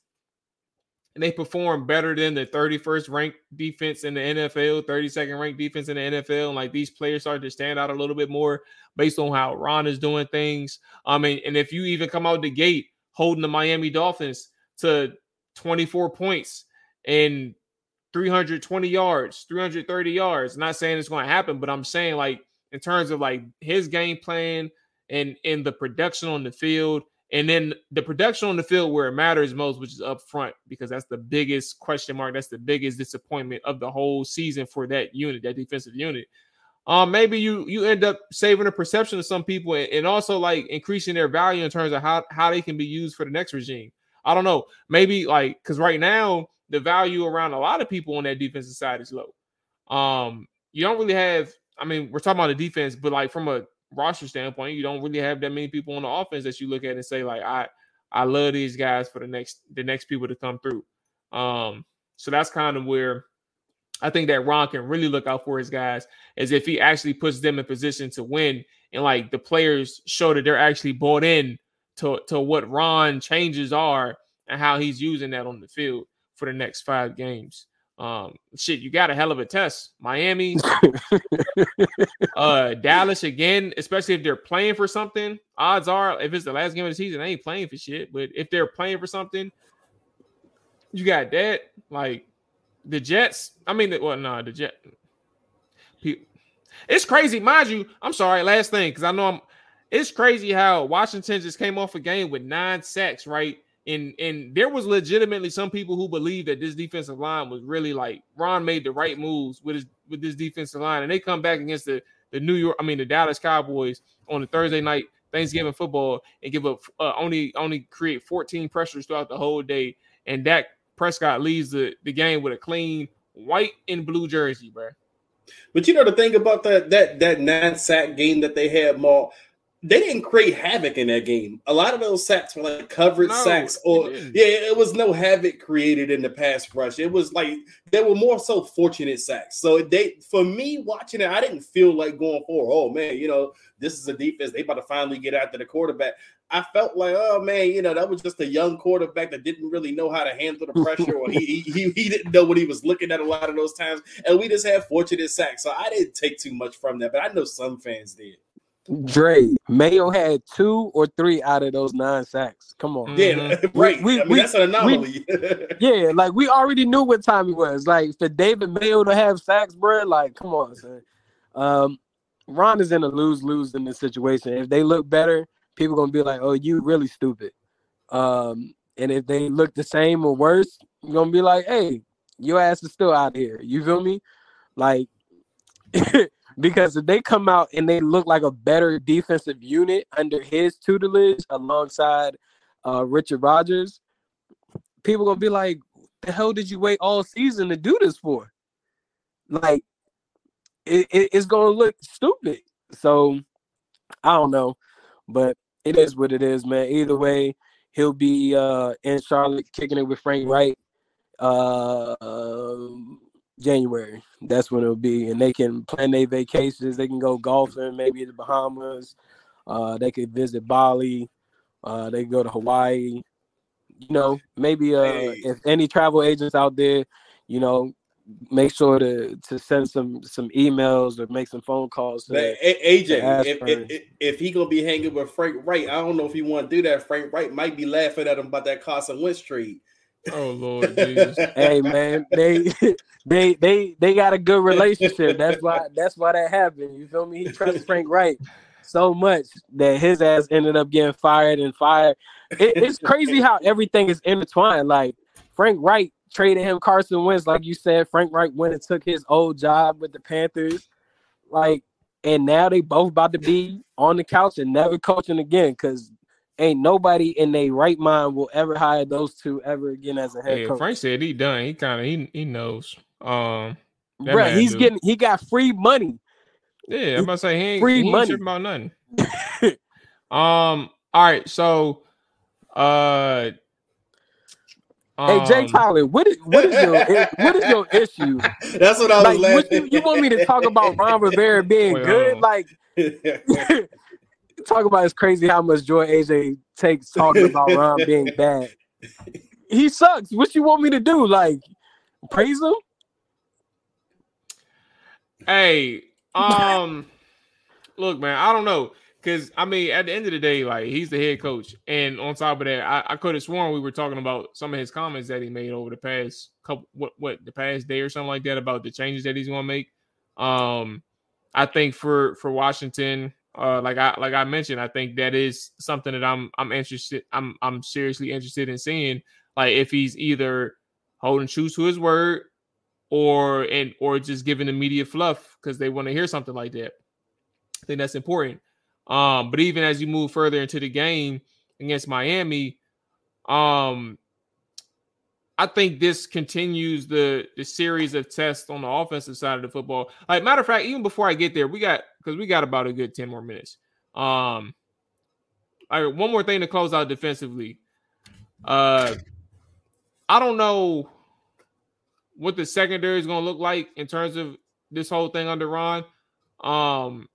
and they perform better than the 31st ranked defense in the NFL, 32nd ranked defense in the NFL. And like these players start to stand out a little bit more based on how Ron is doing things. Um, I mean, and if you even come out the gate holding the Miami Dolphins to 24 points and 320 yards, 330 yards, not saying it's going to happen, but I'm saying like in terms of like his game plan and in the production on the field and then the production on the field where it matters most, which is up front, because that's the biggest question mark. That's the biggest disappointment of the whole season for that unit, that defensive unit. Um, maybe you you end up saving the perception of some people and, and also like increasing their value in terms of how how they can be used for the next regime. I don't know. Maybe like because right now the value around a lot of people on that defensive side is low. Um, you don't really have. I mean, we're talking about the defense, but like from a roster standpoint, you don't really have that many people on the offense that you look at and say like, I I love these guys for the next the next people to come through. Um, so that's kind of where I think that Ron can really look out for his guys as if he actually puts them in position to win and like the players show that they're actually bought in to, to what Ron changes are and how he's using that on the field for the next five games. Um, shit, you got a hell of a test. Miami, <laughs> uh, Dallas again, especially if they're playing for something. Odds are, if it's the last game of the season, they ain't playing for shit. But if they're playing for something, you got that. Like the Jets. I mean, well, no, nah, the Jet. It's crazy, mind you. I'm sorry. Last thing, because I know I'm. It's crazy how Washington just came off a game with nine sacks, right? And and there was legitimately some people who believe that this defensive line was really like Ron made the right moves with his with this defensive line, and they come back against the the New York, I mean the Dallas Cowboys on the Thursday night Thanksgiving football and give up uh, only only create 14 pressures throughout the whole day, and Dak Prescott leaves the the game with a clean white and blue jersey, bro. But you know the thing about that that that nine sack game that they had, more they didn't create havoc in that game. A lot of those sacks were like covered No, sacks, or yeah, it was no havoc created in the pass rush. It was like they were more so fortunate sacks. So they, for me, watching it, I didn't feel like going for, oh man, you know, this is a defense. They about to finally get after the quarterback. I felt like, oh man, you know, that was just a young quarterback that didn't really know how to handle the pressure, or he, he he didn't know what he was looking at a lot of those times. And we just had fortunate sacks. So I didn't take too much from that, but I know some fans did. Dre, Mayo had two or three out of those nine sacks. Come on. Yeah, <laughs> Mhm. right. We- I mean, we- that's an anomaly. <laughs> Yeah, like we already knew what time it was. Like for David Mayo to have sacks, bro, like come on, son. Um, Ron is in a lose lose in this situation. If they look better, people gonna be like, "Oh, you really stupid." Um, and if they look the same or worse, you're gonna be like, "Hey, your ass is still out here." You feel me? Like, <laughs> because if they come out and they look like a better defensive unit under his tutelage alongside uh, Richard Rodgers, people gonna be like, "The hell did you wait all season to do this for?" Like, it, it- it's gonna look stupid. So, I don't know, but it is what it is, man. Either way, he'll be uh, in Charlotte kicking it with Frank Reich. Uh, um, January. That's when it'll be, and they can plan their vacations. They can go golfing, maybe the Bahamas. Uh, they could visit Bali. Uh, they can go to Hawaii. You know, maybe uh, Hey. if any travel agents out there, you know, make sure to to send some some emails or make some phone calls. To, A- AJ, ask if, if, if if he gonna be hanging with Frank Reich, I don't know if he want to do that. Frank Reich might be laughing at him about that Carson Wentz trade. Oh Lord Jesus. <laughs> hey man, they <laughs> they they they got a good relationship. That's why that's why that happened. You feel me? He trusts Frank Reich so much that his ass ended up getting fired and fired. It, it's crazy how everything is intertwined. Like Frank Reich traded him Carson Wentz, like you said. Frank Reich went and took his old job with the Panthers. Like, and now they both about to be on the couch and never coaching again because ain't nobody in their right mind will ever hire those two ever again as a head Yeah, coach. Frank said he done. He kind of he he knows. Um, That Bruh, he's do. getting he got free money. yeah, I'm about to say he ain't, Free he ain't money. tripping about nothing. <laughs> um, all right, so uh, hey Jay um, Tyler, what is what is your what is your issue? <laughs> That's what I was Like, what laughing. you, you want me to talk about Ron Rivera being Wait, good? Like, <laughs> talk about it's crazy how much joy AJ takes talking about Ron <laughs> being bad. He sucks. What you want me to do? Like, praise him? Hey, um, <laughs> look, man, I don't know. Cause I mean, at the end of the day, like he's the head coach, and on top of that, I, I could have sworn we were talking about some of his comments that he made over the past couple, what, what the past day or something like that about the changes that he's going to make. Um, I think for for Washington, uh, like I like I mentioned, I think that is something that I'm I'm interested, I'm I'm seriously interested in seeing. Like if he's either holding true to his word, or and or just giving the media fluff because they want to hear something like that. I think that's important. Um, but even as you move further into the game against Miami, um, I think this continues the the series of tests on the offensive side of the football. Like matter of fact, even before I get there, we got because we got about a good ten more minutes. Um, all right, one more thing to close out defensively. Uh, I don't know what the secondary is going to look like in terms of this whole thing under Ron. Um,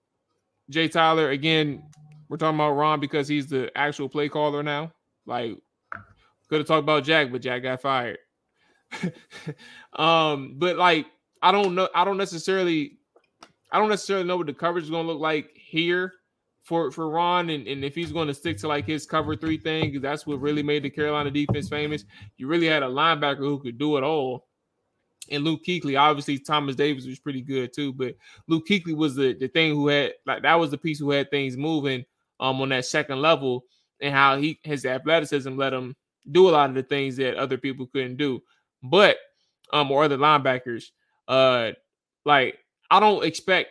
Jay Tyler, again, we're talking about Ron because he's the actual play caller now. Like, could have talked about Jack, but Jack got fired. <laughs> um, but like, I don't know. I don't necessarily, I don't necessarily know what the coverage is going to look like here for for Ron, and, and if he's going to stick to like his cover three thing, that's what really made the Carolina defense famous. You really had a linebacker who could do it all and Luke Kuechly. Obviously, Thomas Davis was pretty good too, but Luke Kuechly was the, the thing who had like that was the piece who had things moving um on that second level and how he his athleticism let him do a lot of the things that other people couldn't do. But um or other linebackers, uh like I don't expect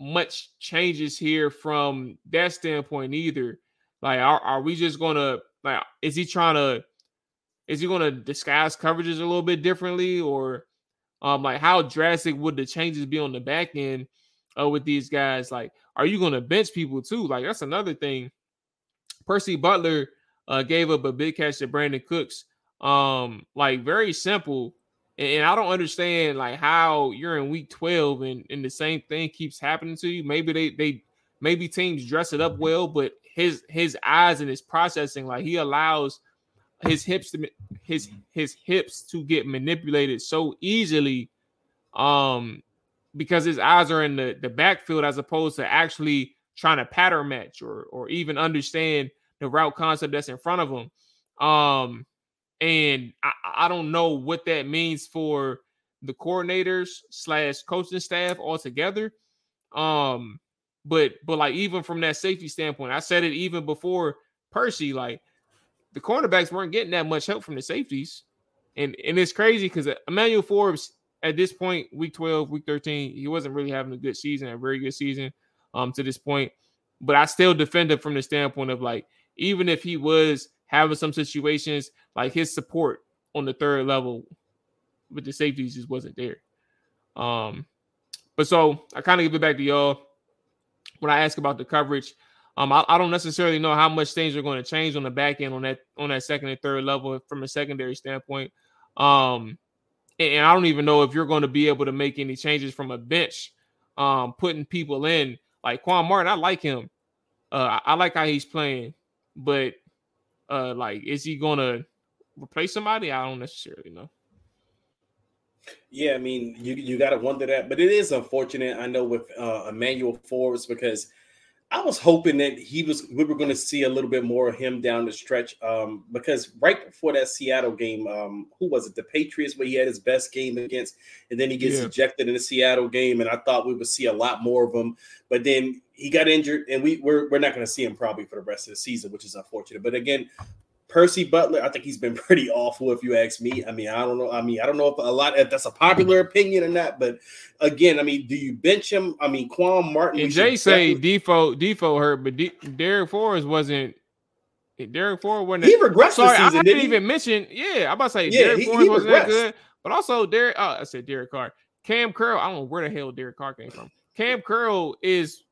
much changes here from that standpoint either. Like are, are we just gonna like is he trying to is he gonna disguise coverages a little bit differently or um, like how drastic would the changes be on the back end? uh, with these guys. Like, are you to bench people too? Like, that's another thing. Percy Butler uh, gave up a big catch to Brandin Cooks. Um, like very simple. And, I don't understand like how you're in week 12 and, and the same thing keeps happening to you. Maybe they they maybe teams dress it up well, but his his eyes and his processing, like he allows his hips to his his hips to get manipulated so easily um because his eyes are in the the backfield as opposed to actually trying to pattern match or or even understand the route concept that's in front of him um and I, I don't know what that means for the coordinators slash coaching staff altogether um but but like even from that safety standpoint i said it even before percy like the cornerbacks weren't getting that much help from the safeties. And and it's crazy because Emmanuel Forbes at this point, week 12, week 13, he wasn't really having a good season, a very good season um to this point. But I still defend him from the standpoint of like, even if he was having some situations, like his support on the third level with the safeties just wasn't there. Um, but so I kind of give it back to y'all when I ask about the coverage. Um, I, I, don't necessarily know how much things are going to change on the back end on that on that second and third level from a secondary standpoint. Um, and, and I don't even know if you're going to be able to make any changes from a bench, um, putting people in like Quan Martin. I like him. Uh, I, I like how he's playing, but uh, like, is he going to replace somebody? I don't necessarily know. Yeah, I mean, you you got to wonder that, but it is unfortunate. I know with uh, Emmanuel Forbes because I was hoping that he was we were going to see a little bit more of him down the stretch um, because right before that Seattle game, um, who was it? The Patriots, where he had his best game against, and then he gets yeah. ejected in the Seattle game, and I thought we would see a lot more of him, but then he got injured, and we we're, we're not going to see him probably for the rest of the season, which is unfortunate. But again, Percy Butler, I think he's been <laughs> pretty awful, if you ask me. I mean, I don't know. I mean, I don't know if a lot if that's a popular opinion or not, but again, I mean, do you bench him? I mean, Quan Martin. And Jay say Defoe Defoe hurt, but D- Darrick Forrest wasn't. Darrick Forrest wasn't. He regressed. Sorry, season, I didn't even mention. Yeah, I'm about to say yeah, he, Forrest he wasn't that good, but also Derek. Oh, I said Derek Carr. Cam Curl. I don't know where the hell Derek Carr came from. Cam Curl is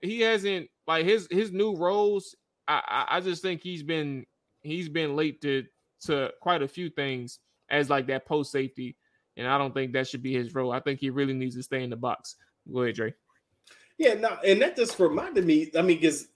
he hasn't like his his new roles. I, I, just think he's been he's been late to to quite a few things as like that post safety, and I don't think that should be his role. I think he really needs to stay in the box. Go ahead, Dre. Yeah, no, and that just reminded me. I mean, because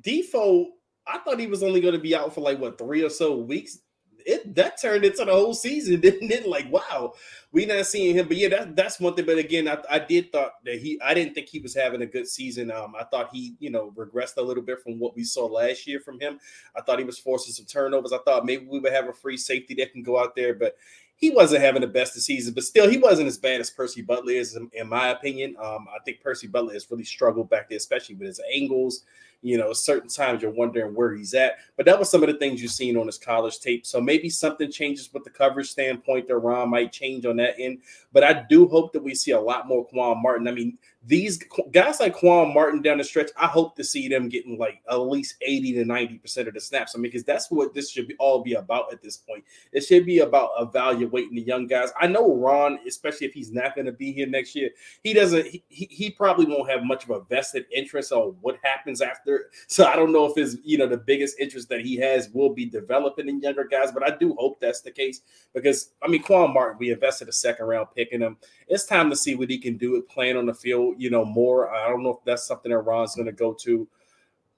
Defoe, I thought he was only going to be out for like what three or so weeks it that turned into the whole season, <laughs> didn't it? Like, wow, we not seeing him. But yeah, that, that's one thing. But again, I, I did thought that he I didn't think he was having a good season. Um, I thought he, you know, regressed a little bit from what we saw last year from him. I thought he was forcing some turnovers. I thought maybe we would have a free safety that can go out there, but he wasn't having the best of season, but still, he wasn't as bad as Percy Butler is, in, my opinion. Um, I think Percy Butler has really struggled back there, especially with his angles you know, certain times you're wondering where he's at. But that was some of the things you've seen on his college tape. So maybe something changes with the coverage standpoint that Ron might change on that end. But I do hope that we see a lot more Quan Martin. I mean, these guys like Quan Martin down the stretch, I hope to see them getting like at least 80 to 90% of the snaps. I mean, because that's what this should be all be about at this point. It should be about evaluating the young guys. I know Ron, especially if he's not going to be here next year, he doesn't, he, he probably won't have much of a vested interest on what happens after. <laughs> So I don't know if his, you know, the biggest interest that he has will be developing in younger guys, but I do hope that's the case because, I mean, Quan Martin, we invested a second round pick in him. It's time to see what he can do with playing on the field you know, more. I don't know if that's something that Ron's going to go to.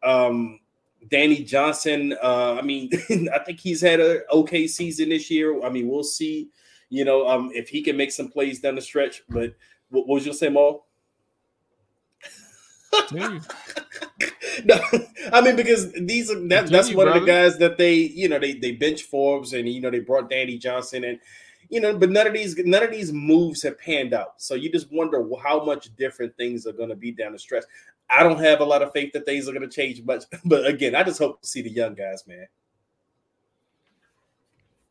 Um, Danny Johnson, uh, I mean, <laughs> I think he's had an okay season this year. I mean, we'll see, you know, um, if he can make some plays down the stretch. But what, what was you say, Mo? <laughs> no, I mean because these are that, that's one brother. of the guys that they you know they they bench Forbes and you know they brought Danny Johnson and you know, but none of these none of these moves have panned out. So you just wonder how much different things are going to be down the stretch. I don't have a lot of faith that things are going to change much, <laughs> but again, I just hope to see the young guys, man.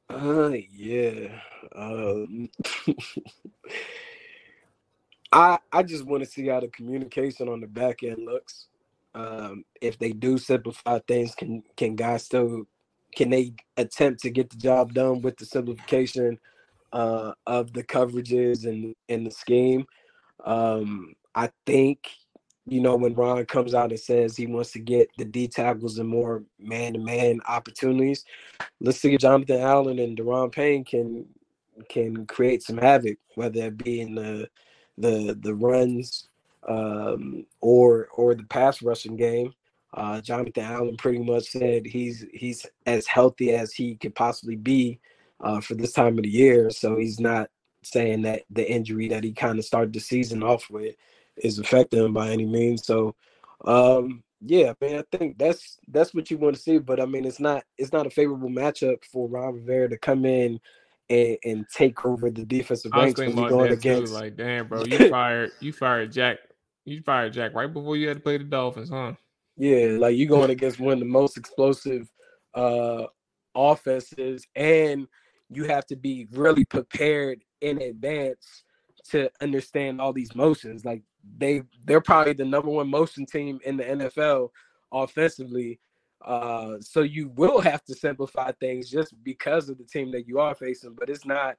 Uh, yeah. Um, <laughs> I I just want to see how the communication on the back end looks. Um, if they do simplify things, can can guys still can they attempt to get the job done with the simplification? Uh, of the coverages and in the scheme. Um, I think you know, when Ron comes out and says he wants to get the D tackles and more man to man opportunities, let's see if Jonathan Allen and Daron Payne can can create some havoc, whether it be in the the the runs um, or or the pass rushing game. Uh, Jonathan Allen pretty much said he's he's as healthy as he could possibly be uh, for this time of the year. So he's not saying that the injury that he kind of started the season off with is affecting him by any means. So um yeah, I mean, I think that's that's what you want to see. But I mean it's not it's not a favorable matchup for Ron Rivera to come in and, and take over the defensive ranks when you're going against too, like damn bro, you <laughs> fired you fired Jack you fired Jack right before you had to play the Dolphins, huh? Yeah, like you going <laughs> against one of the most explosive uh offenses and you have to be really prepared in advance to understand all these motions. Like they they're probably the number one motion team in the NFL offensively. Uh, so you will have to simplify things just because of the team that you are facing. But it's not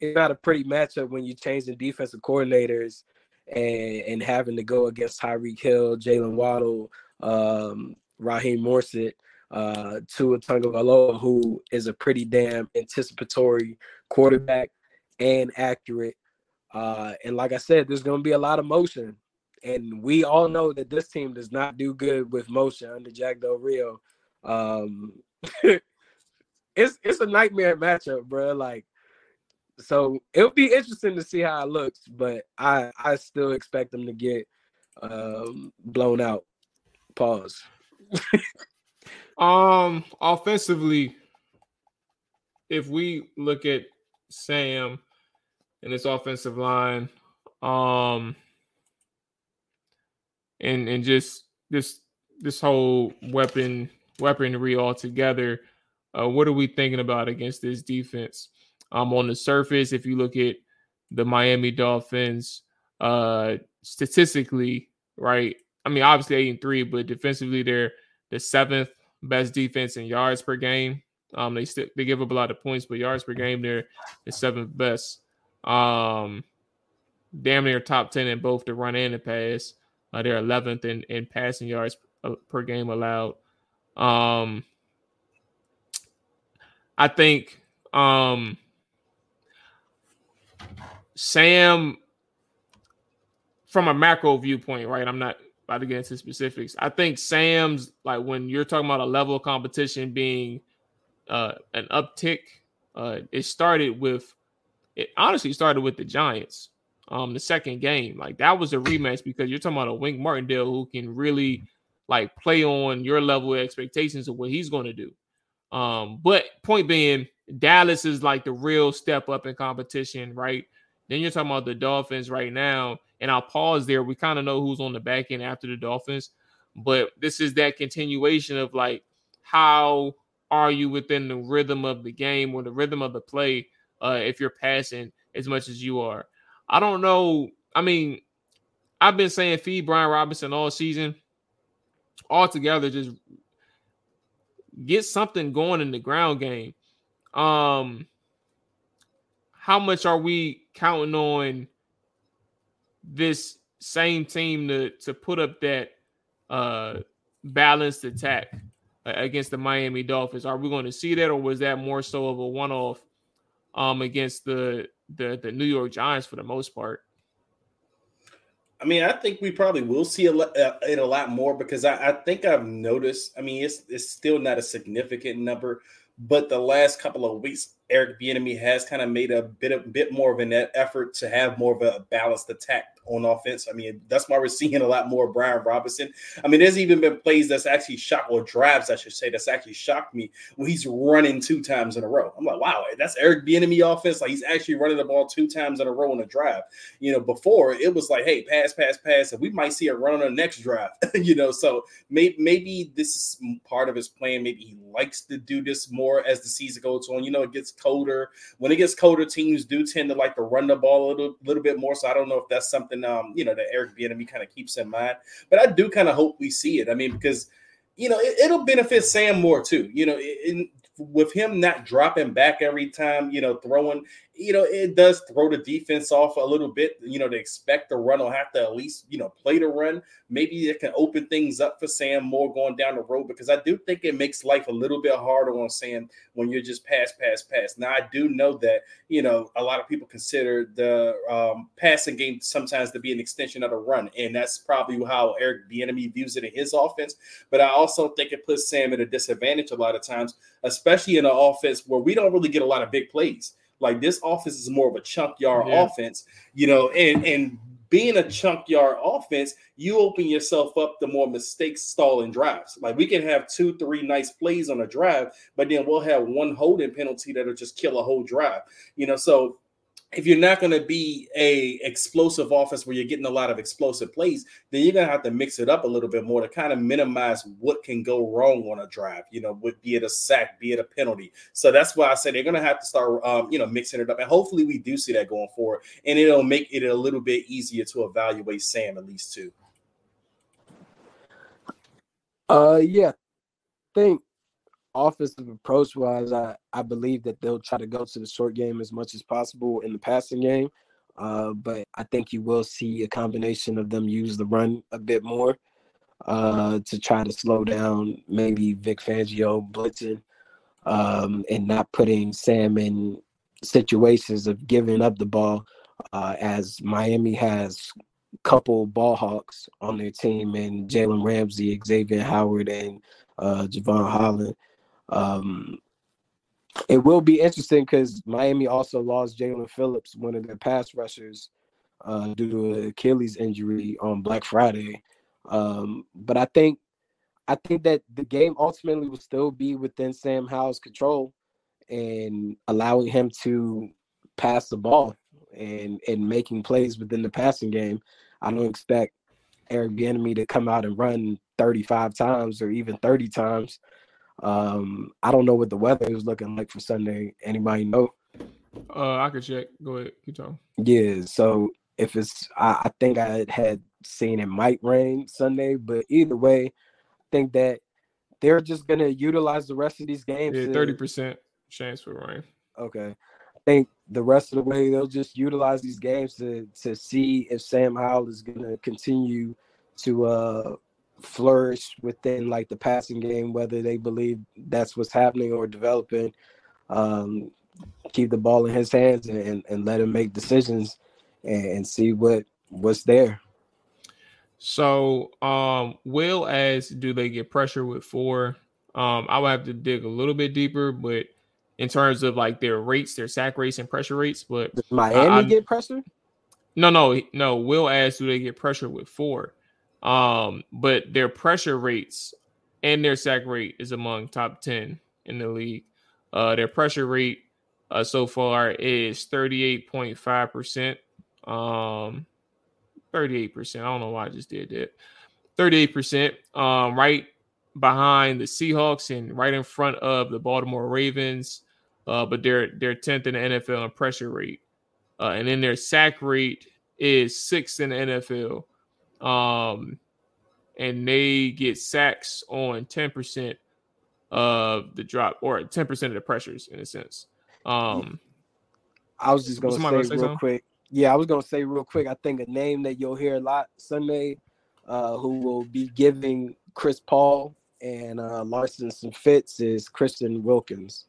it's not a pretty matchup when you change the defensive coordinators and and having to go against Tyreek Hill, Jaylen Waddle, um, Raheem Mostert, uh, Tua Tagovailoa, who is a pretty damn anticipatory quarterback and accurate. Uh, and like I said, there's going to be a lot of motion. And we all know that this team does not do good with motion under Jack Del Rio. Um, <laughs> it's it's a nightmare matchup, bro. Like, so it'll be interesting to see how it looks, but I I still expect them to get um, blown out. Pause. <laughs> um, offensively, if we look at Sam and this offensive line. Um and and just this this whole weapon weaponry altogether. Uh, what are we thinking about against this defense? Um, on the surface, if you look at the Miami Dolphins, uh, statistically, right? I mean, obviously eight and three, but defensively, they're the seventh best defense in yards per game. Um, they still they give up a lot of points, but yards per game, they're the seventh best. Um, damn near top 10 in both the run and the pass. Uh, they're 11th in, in passing yards uh, per game allowed. Um, I think um, Sam, from a macro viewpoint, right? I'm not about to get into specifics. I think Sam's like when you're talking about a level of competition being uh, an uptick, uh, it started with it honestly started with the Giants. Um, the second game, like that was a rematch because you're talking about a Wink Martindale who can really like play on your level of expectations of what he's going to do. Um, but point being, Dallas is like the real step up in competition, right? Then you're talking about the Dolphins right now, and I'll pause there. We kind of know who's on the back end after the Dolphins, but this is that continuation of like how are you within the rhythm of the game or the rhythm of the play uh, if you're passing as much as you are. I don't know. I mean, I've been saying feed Brian Robinson all season. Altogether, just get something going in the ground game. Um, how much are we counting on this same team to to put up that uh balanced attack against the Miami Dolphins? Are we going to see that, or was that more so of a one off um, against the, the the New York Giants for the most part. I mean, I think we probably will see a, uh, it a lot more because I, I think I've noticed. I mean, it's it's still not a significant number, but the last couple of weeks, Eric Bieniemy has kind of made a bit a bit more of an effort to have more of a balanced attack on offense. I mean, that's why we're seeing a lot more Brian Robinson. I mean, there's even been plays that's actually shocked, or drives, I should say, that's actually shocked me when he's running two times in a row. I'm like, wow, that's Eric Bieniemy offense. Like he's actually running the ball two times in a row in a drive. You know, before it was like, hey, pass, pass, pass, and we might see a run on the next drive. <laughs> you know, so maybe maybe this is part of his plan. Maybe he likes to do this more as the season goes on. You know, it gets colder. When it gets colder, teams do tend to like to run the ball a little, little bit more. So I don't know if that's something um, you know that Eric Bieniemy kind of keeps in mind. But I do kind of hope we see it. I mean, because you know it, will benefit Sam more too. You know, in, with him not dropping back every time, you know, throwing, you know, it does throw the defense off a little bit. You know, to expect the run or have to at least, you know, play the run. Maybe it can open things up for Sam more going down the road because I do think it makes life a little bit harder on Sam when you're just pass, pass, pass. Now, I do know that, you know, a lot of people consider the um, passing game sometimes to be an extension of the run. And that's probably how Eric Bieniemy views it in his offense. But I also think it puts Sam at a disadvantage a lot of times, especially in an offense where we don't really get a lot of big plays. Like this offense is more of a chunk yard yeah. offense, you know, and and being a chunk yard offense, you open yourself up to more mistakes, stalling drives. Like we can have two, three nice plays on a drive, but then we'll have one holding penalty that'll just kill a whole drive. You know, so if you're not going to be a explosive offense where you're getting a lot of explosive plays, then you're going to have to mix it up a little bit more to kind of minimize what can go wrong on a drive. You know, would be it a sack, be it a penalty. So that's why I said they're going to have to start, um, you know, mixing it up, and hopefully we do see that going forward, and it'll make it a little bit easier to evaluate Sam at least too. Uh, yeah, think offensive approach wise, I, I believe that they'll try to go to the short game as much as possible in the passing game. Uh, but I think you will see a combination of them use the run a bit more uh, to try to slow down maybe Vic Fangio blitzing um, and not putting Sam in situations of giving up the ball uh, as Miami has couple ball hawks on their team and Jalen Ramsey, Xavier Howard, and uh, Jevon Holland. Um, it will be interesting because Miami also lost Jaelan Phillips, one of their pass rushers, uh, due to Achilles injury on Black Friday. Um, but I think I think that the game ultimately will still be within Sam Howell's control and allowing him to pass the ball and and making plays within the passing game. I don't expect Eric Bieniemy to come out and run 35 times or even 30 times. Um, I don't know what the weather is looking like for Sunday. Anybody know? Uh, I could check. Go ahead, keep talking. Yeah, so if it's, I, I think I had seen it might rain Sunday, but either way, I think that they're just gonna utilize the rest of these games. Yeah, thirty percent chance for rain. Okay, I think the rest of the way they'll just utilize these games to to see if Sam Howell is gonna continue to uh flourish within like the passing game, whether they believe that's what's happening or developing. Um, keep the ball in his hands and, and, and let him make decisions and, and, see what what's there. So, um, Will as do they get pressure with four? Um, I would have to dig a little bit deeper, but in terms of like their rates, their sack rates and pressure rates, but Does Miami I, get pressure? No, no, no. Will ask, do they get pressure with four? Um, but their pressure rates and their sack rate is among top 10 in the league. Uh, their pressure rate uh, so far is 38.5%. Um, 38%. I don't know why I just did that. 38%. Um, right behind the Seahawks and right in front of the Baltimore Ravens. Uh, but they're they're 10th in the NFL in pressure rate. Uh, and then their sack rate is sixth in the NFL. Um, and they get sacks on 10% of the drop or 10% of the pressures in a sense. Um, I was just gonna say, say real something? quick. Yeah, I was gonna say real quick. I think a name that you'll hear a lot Sunday, uh, who will be giving Chris Paul and uh, Larsen some fits is Christian Wilkins.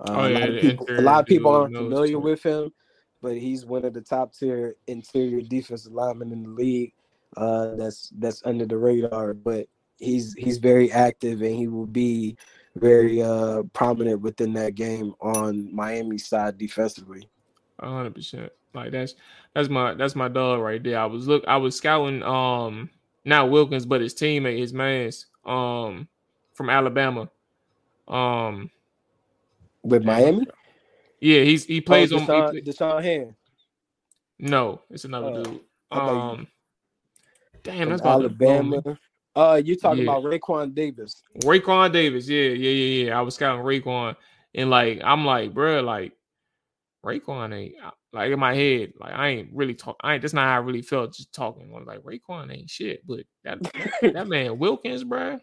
Uh, oh, yeah, a, lot people, a, lot of people, aren't familiar with him, but he's one of the top tier interior defensive linemen in the league uh, that's that's under the radar, but he's he's very active and he will be very uh, prominent within that game on Miami side defensively. hundred percent. Like that's that's my that's my dog right there. I was look I was scouting um not Wilkins but his teammate his man's um from Alabama. Um with Miami? Yeah, he's he plays oh, Deshaun, on he, Da'Shawn Hand. No, it's another uh, dude. Um Damn, that's Alabama. Uh, you talking yeah. about Raekwon Davis? Raekwon Davis, yeah, yeah, yeah, yeah. I was scouting Raekwon, and like I'm like, bro, like Raekwon ain't like in my head, like I ain't really talk. I ain't. That's not how I really felt just talking. I'm like Raekwon ain't shit, but that <laughs> that man Wilkins, bro,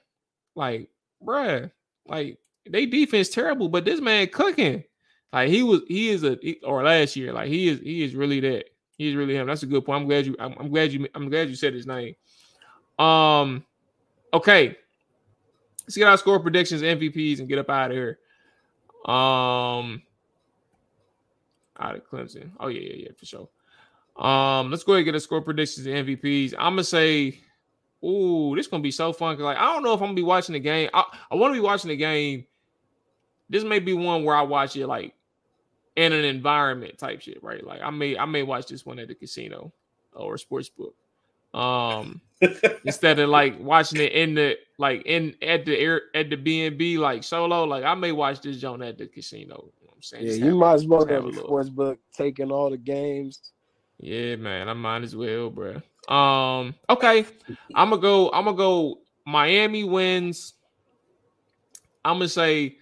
like, bro, like they defense terrible, but this man cooking. Like he was, he is a, or last year, like he is, he is really that. He is really him. That's a good point. I'm glad you, I'm, I'm glad you, I'm glad you said his name. Um, okay. Let's get our score predictions, MVPs, and get up out of here. Um, out of Clemson. Oh yeah, yeah, yeah, for sure. Um, let's go ahead and get a score predictions and MVPs. I'm gonna say, ooh, this gonna be so fun. Cause like I don't know if I'm gonna be watching the game. I, I want to be watching the game. This may be one where I watch it like in an environment type shit, right? Like I may I may watch this one at the casino or sports book. Um <laughs> instead of like watching it in the like in at the air at the B and B like solo, like I may watch this joint at the casino. You know what I'm saying? Yeah, Just you have- might as well have have a a sports book taking all the games. Yeah, man, I might as well, bro. Um, okay, I'm gonna go. I'm gonna go. Miami wins. I'm gonna say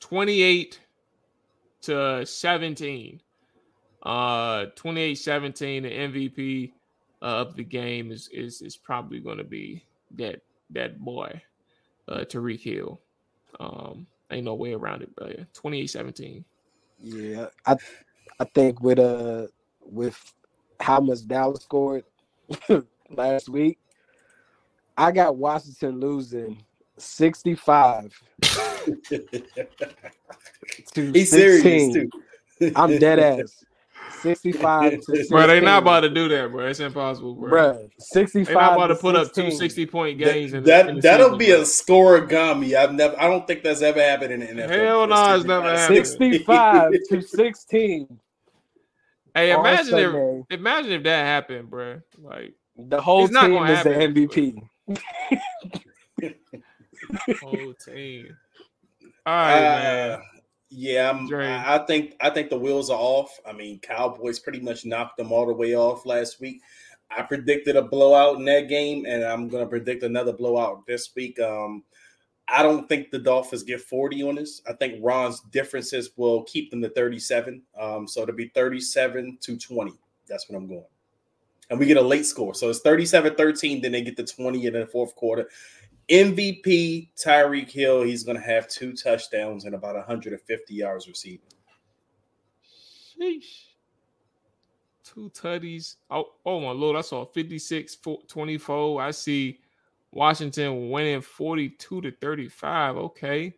28 to 17. Uh, 28-17. The MVP uh, of the game is is is probably gonna be that that boy, uh, Tyreek Hill. Um, ain't no way around it, but yeah, 28-17. Yeah, I I think with uh with how much Dallas scored <laughs> last week, I got Washington losing 65 to He's 16. serious too. I'm dead ass. <laughs> 65 to Bro, they not about to do that, bro. It's impossible, bro. Bruh, 65 They're not about to put up two 60 point games. That, in, that in the that'll season, be bro. a scorigami. I've never. I don't think that's ever happened in the NFL. Hell no, it's never happened. 65 <laughs> to 16. Hey, imagine if imagine if that happened, bro. Like The whole It's not team gonna is the MVP. <laughs> whole team. All right, man. Uh, yeah, I'm, Dre. I think I think the wheels are off. I mean, Cowboys pretty much knocked them all the way off last week. I predicted a blowout in that game, and I'm going to predict another blowout this week. Um, I don't think the Dolphins get 40 on this. I think Ron's differences will keep them to 37. Um, so it'll be 37 to 20. That's what I'm going. And we get a late score. So it's 37 13. Then they get the 20 in the fourth quarter. MVP Tyreek Hill, he's going to have two touchdowns and about 150 yards receiving. Sheesh. Two tutties. Oh, oh my lord, I saw 56 fo- 24. I see Washington winning 42 to 35. Okay.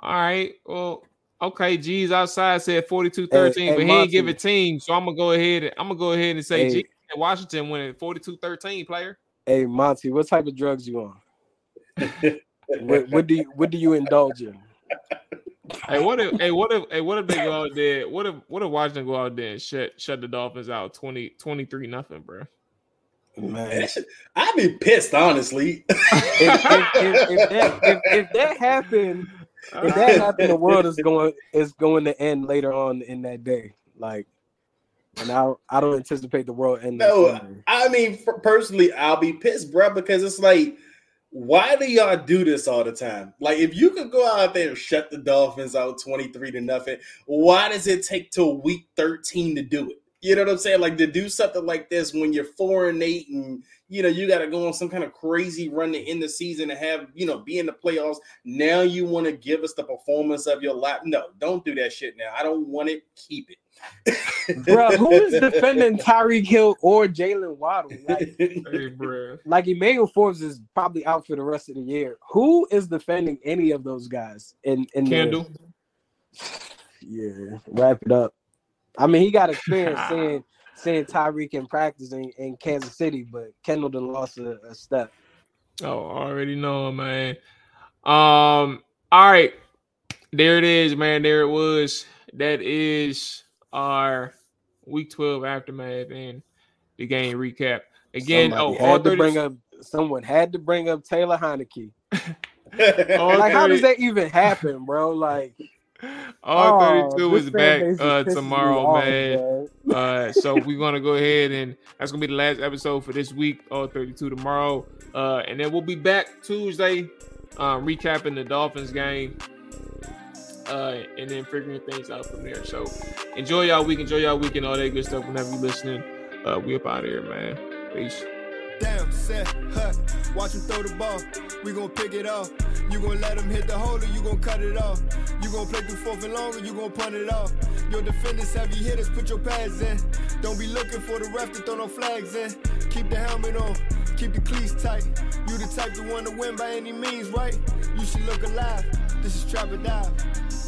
All right. Well, okay. G's outside said 42 13, hey, but he ain't give a team. So I'm gonna go ahead and I'm gonna go ahead and say Hey. G Washington winning 42 13 player. Hey Monty, what type of drugs you on? <laughs> What, what do you what do you indulge in? Hey, what if hey what if hey what if they go out there? What if what if Washington go out there and shut shut the Dolphins out 20 23 nothing, bro? Man, I'd be pissed, honestly. if, if, if that, if, if that happened, if that happened, the world is going is going to end later on in that day. Like, and I I don't anticipate the world ending. No, Sunday. I mean, for, personally, I'll be pissed, bro, because it's like, why do y'all do this all the time? Like, if you could go out there and shut the Dolphins out 23 to nothing, why does it take till week 13 to do it? You know what I'm saying? Like to do something like this when you're four and eight and you know you got to go on some kind of crazy run to end the season and have you know be in the playoffs. Now you want to give us the performance of your life? No, don't do that shit now. I don't want it. Keep it. Bro, who is defending Tyreek Hill or Jaylen Waddle? Like, <laughs> Hey, bro. like Emmanuel Forbes is probably out for the rest of the year. Who is defending any of those guys? In in Kendall. <sighs> yeah, wrap it up. I mean, he got experience <laughs> seeing seeing Tyreek in practice in, in Kansas City, but Kendall done lost a, a step. Oh, already know, man. Um, all right. There it is, man. There it was. That is our week 12 aftermath and the game recap. Again, Somebody oh, all had to bring up someone had to bring up Taylor Heinicke. <laughs> <laughs> all Like, how does that even happen, bro? Like, <laughs> all oh, 32 this is back uh tomorrow, off, man. bro. Uh, so we're gonna go ahead and that's gonna be the last episode for this week, all 32 tomorrow. Uh, and then we'll be back Tuesday, um, recapping the Dolphins game. Uh, and then figuring things out from there. So enjoy y'all week, enjoy y'all week, and all that good stuff. Whenever you listening, uh, we up out of here, man. Peace. Damn. set, huh. Watch him throw the ball. We gon' pick it off. You gon' let him hit the hole or you gon' cut it off. You gon' play through fourth and long or you gon' punt it off. Your defenders heavy hitters, put your pads in. Don't be looking for the ref to throw no flags in. Keep the helmet on, keep the cleats tight. You the type to want to win by any means, right? You should look alive. This is Trap or Dive.